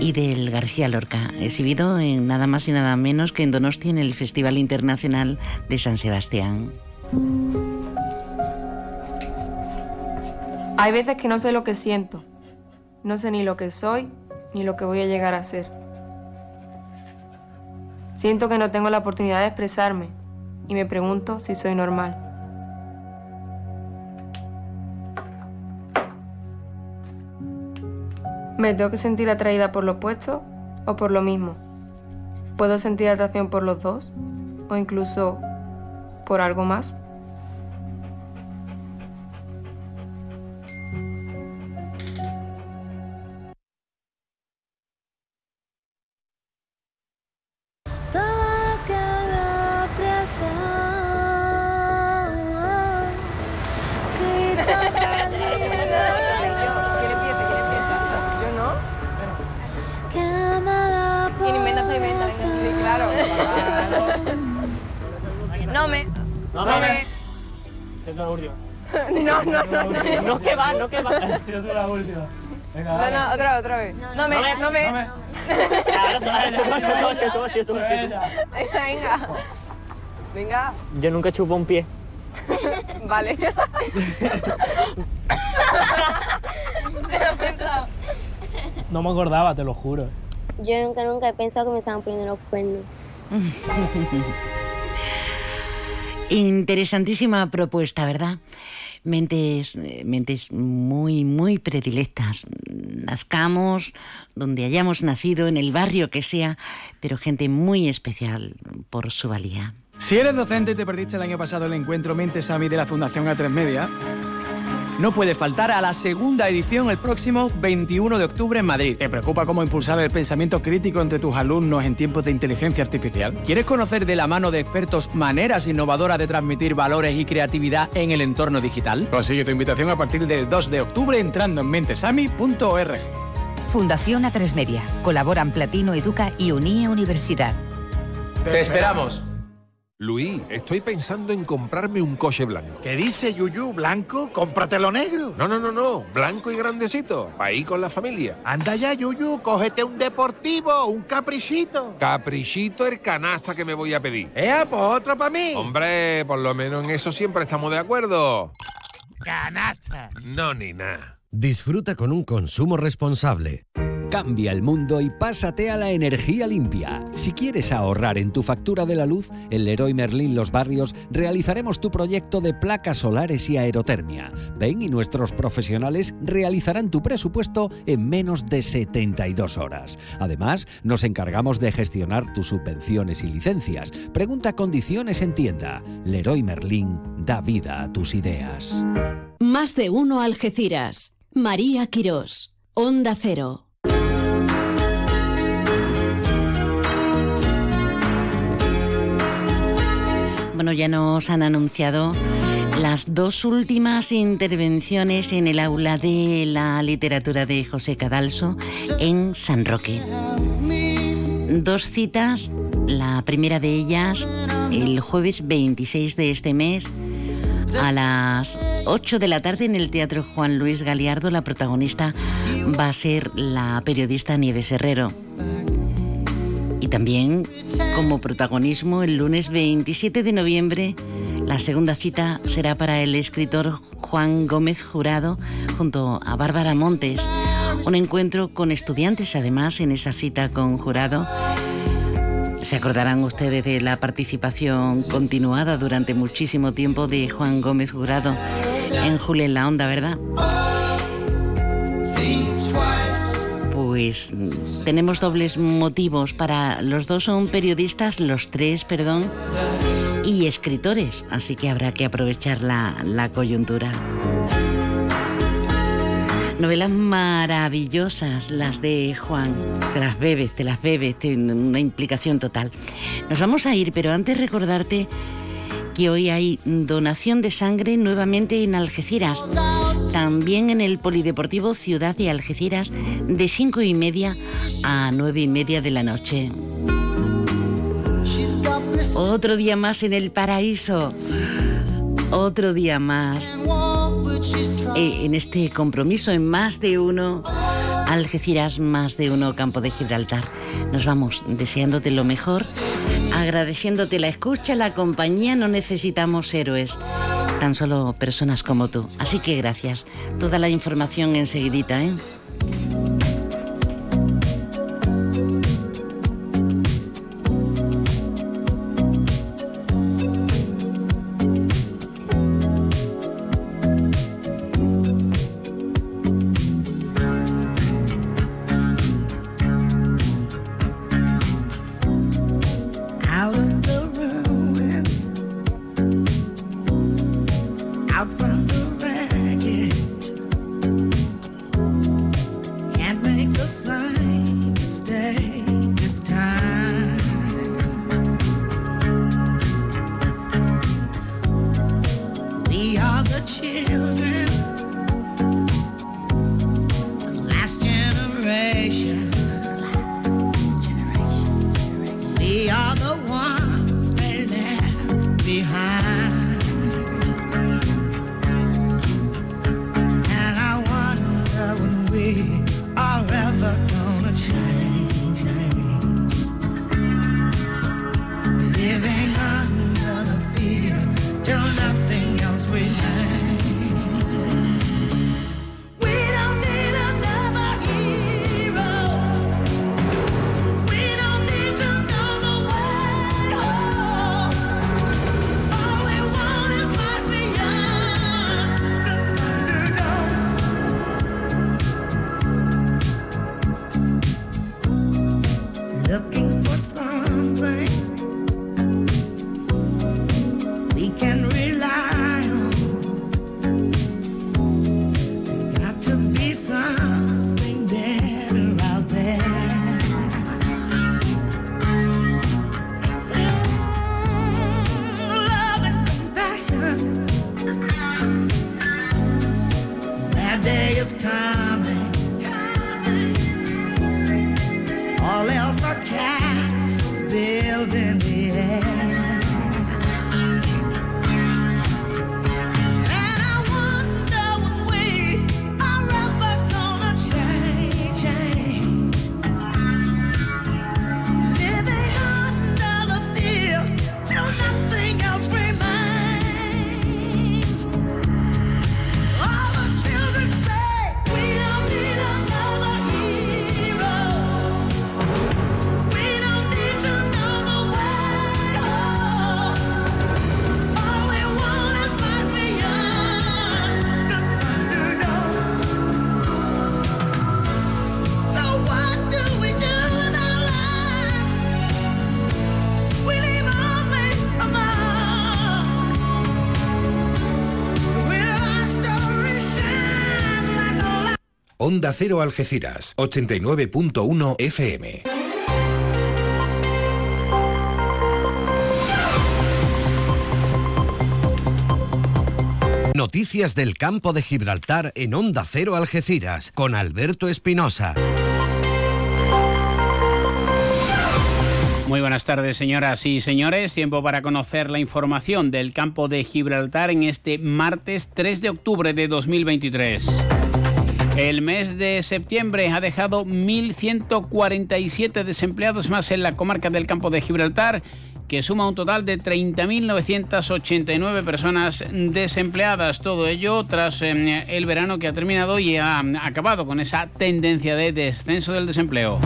y del García Lorca, exhibido en nada más y nada menos que en Donosti en el Festival Internacional de San Sebastián. Hay veces que no sé lo que siento. No sé ni lo que soy ni lo que voy a llegar a ser. Siento que no tengo la oportunidad de expresarme y me pregunto si soy normal. ¿Me tengo que sentir atraída por lo opuesto o por lo mismo? ¿Puedo sentir atracción por los dos? ¿O incluso por algo más? Ha sido la última. Venga, No, dale. no, otra, otra vez. No me. No me. Ahora tú, tú, tú, tú, tú. Venga, venga. Venga, Yo nunca chupo un pie. vale. Me lo he pensado. No me acordaba, te lo juro. Yo nunca, nunca he pensado que me estaban poniendo los cuernos. Interesantísima propuesta, ¿verdad? Mentes, mentes muy, muy predilectas. Nazcamos donde hayamos nacido, en el barrio que sea, pero gente muy especial por su valía. Si eres docente te perdiste el año pasado el encuentro Mentes AMI de la Fundación A3 Media, no puedes faltar a la segunda edición el próximo 21 de octubre en Madrid. ¿Te preocupa cómo impulsar el pensamiento crítico entre tus alumnos en tiempos de inteligencia artificial? ¿Quieres conocer de la mano de expertos maneras innovadoras de transmitir valores y creatividad en el entorno digital? Consigue tu invitación a partir del 2 de octubre entrando en mentesami.org. Fundación A3 Media. Colaboran Platino Educa y UNIE Universidad. Te esperamos. Luis, estoy pensando en comprarme un coche blanco. ¿Qué dice Yuyu? ¿Blanco? Cómpratelo negro. No, no, no, no. Blanco y grandecito. Para ir con la familia. Anda ya, Yuyu, cógete un deportivo, un caprichito. Caprichito el canasta que me voy a pedir. ¡Ea, pues otro para mí! Hombre, por lo menos en eso siempre estamos de acuerdo. ¡Canasta! No, ni nada. Disfruta con un consumo responsable. Cambia el mundo y pásate a la energía limpia. Si quieres ahorrar en tu factura de la luz, en Leroy Merlin Los Barrios realizaremos tu proyecto de placas solares y aerotermia. Ven y nuestros profesionales realizarán tu presupuesto en menos de 72 horas. Además, nos encargamos de gestionar tus subvenciones y licencias. Pregunta condiciones en tienda. Leroy Merlin da vida a tus ideas. Más de uno Algeciras. María Quirós. Onda Cero. Bueno, ya nos han anunciado las dos últimas intervenciones en el aula de la literatura de José Cadalso en San Roque. Dos citas, la primera de ellas el jueves 26 de este mes a las 8 de la tarde en el Teatro Juan Luis Galiardo. La protagonista va a ser la periodista Nieves Herrero. Y también como protagonismo el lunes 27 de noviembre la segunda cita será para el escritor Juan Gómez Jurado junto a Bárbara Montes. Un encuentro con estudiantes además en esa cita con Jurado. Se acordarán ustedes de la participación continuada durante muchísimo tiempo de Juan Gómez Jurado en Julio en la Onda, ¿verdad? Pues tenemos dobles motivos para los dos son periodistas, los tres, perdón, y escritores, así que habrá que aprovechar la, la coyuntura. Novelas maravillosas las de Juan. Te las bebes, te las bebes, tiene una implicación total. Nos vamos a ir, pero antes recordarte que hoy hay donación de sangre nuevamente en Algeciras. También en el Polideportivo Ciudad de Algeciras de cinco y media a nueve y media de la noche. Otro día más en el paraíso. Otro día más en este compromiso en más de uno. Algeciras, más de uno, Campo de Gibraltar. Nos vamos deseándote lo mejor, agradeciéndote la escucha, la compañía. No necesitamos héroes, tan solo personas como tú. Así que gracias. Toda la información enseguidita, ¿eh? Is coming. All else are castles built in the air. Cero Algeciras, 89.1 FM. Noticias del campo de Gibraltar en Onda Cero Algeciras con Alberto Espinosa. Muy buenas tardes, señoras y señores. Tiempo para conocer la información del campo de Gibraltar en este martes 3 de octubre de 2023. El mes de septiembre ha dejado 1.147 desempleados más en la comarca del campo de Gibraltar, que suma un total de 30.989 personas desempleadas. Todo ello tras eh, el verano que ha terminado y ha acabado con esa tendencia de descenso del desempleo.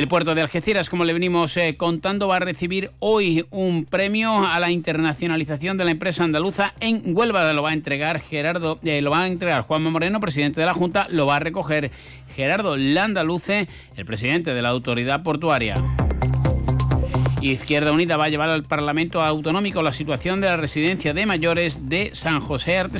El puerto de Algeciras, como le venimos eh, contando, va a recibir hoy un premio a la internacionalización de la empresa andaluza en Huelva. Lo va a entregar Gerardo, eh, lo va a entregar Juanma Moreno, presidente de la Junta, lo va a recoger Gerardo Landaluce, el presidente de la autoridad portuaria. Izquierda Unida va a llevar al Parlamento Autonómico la situación de la residencia de mayores de San José Artes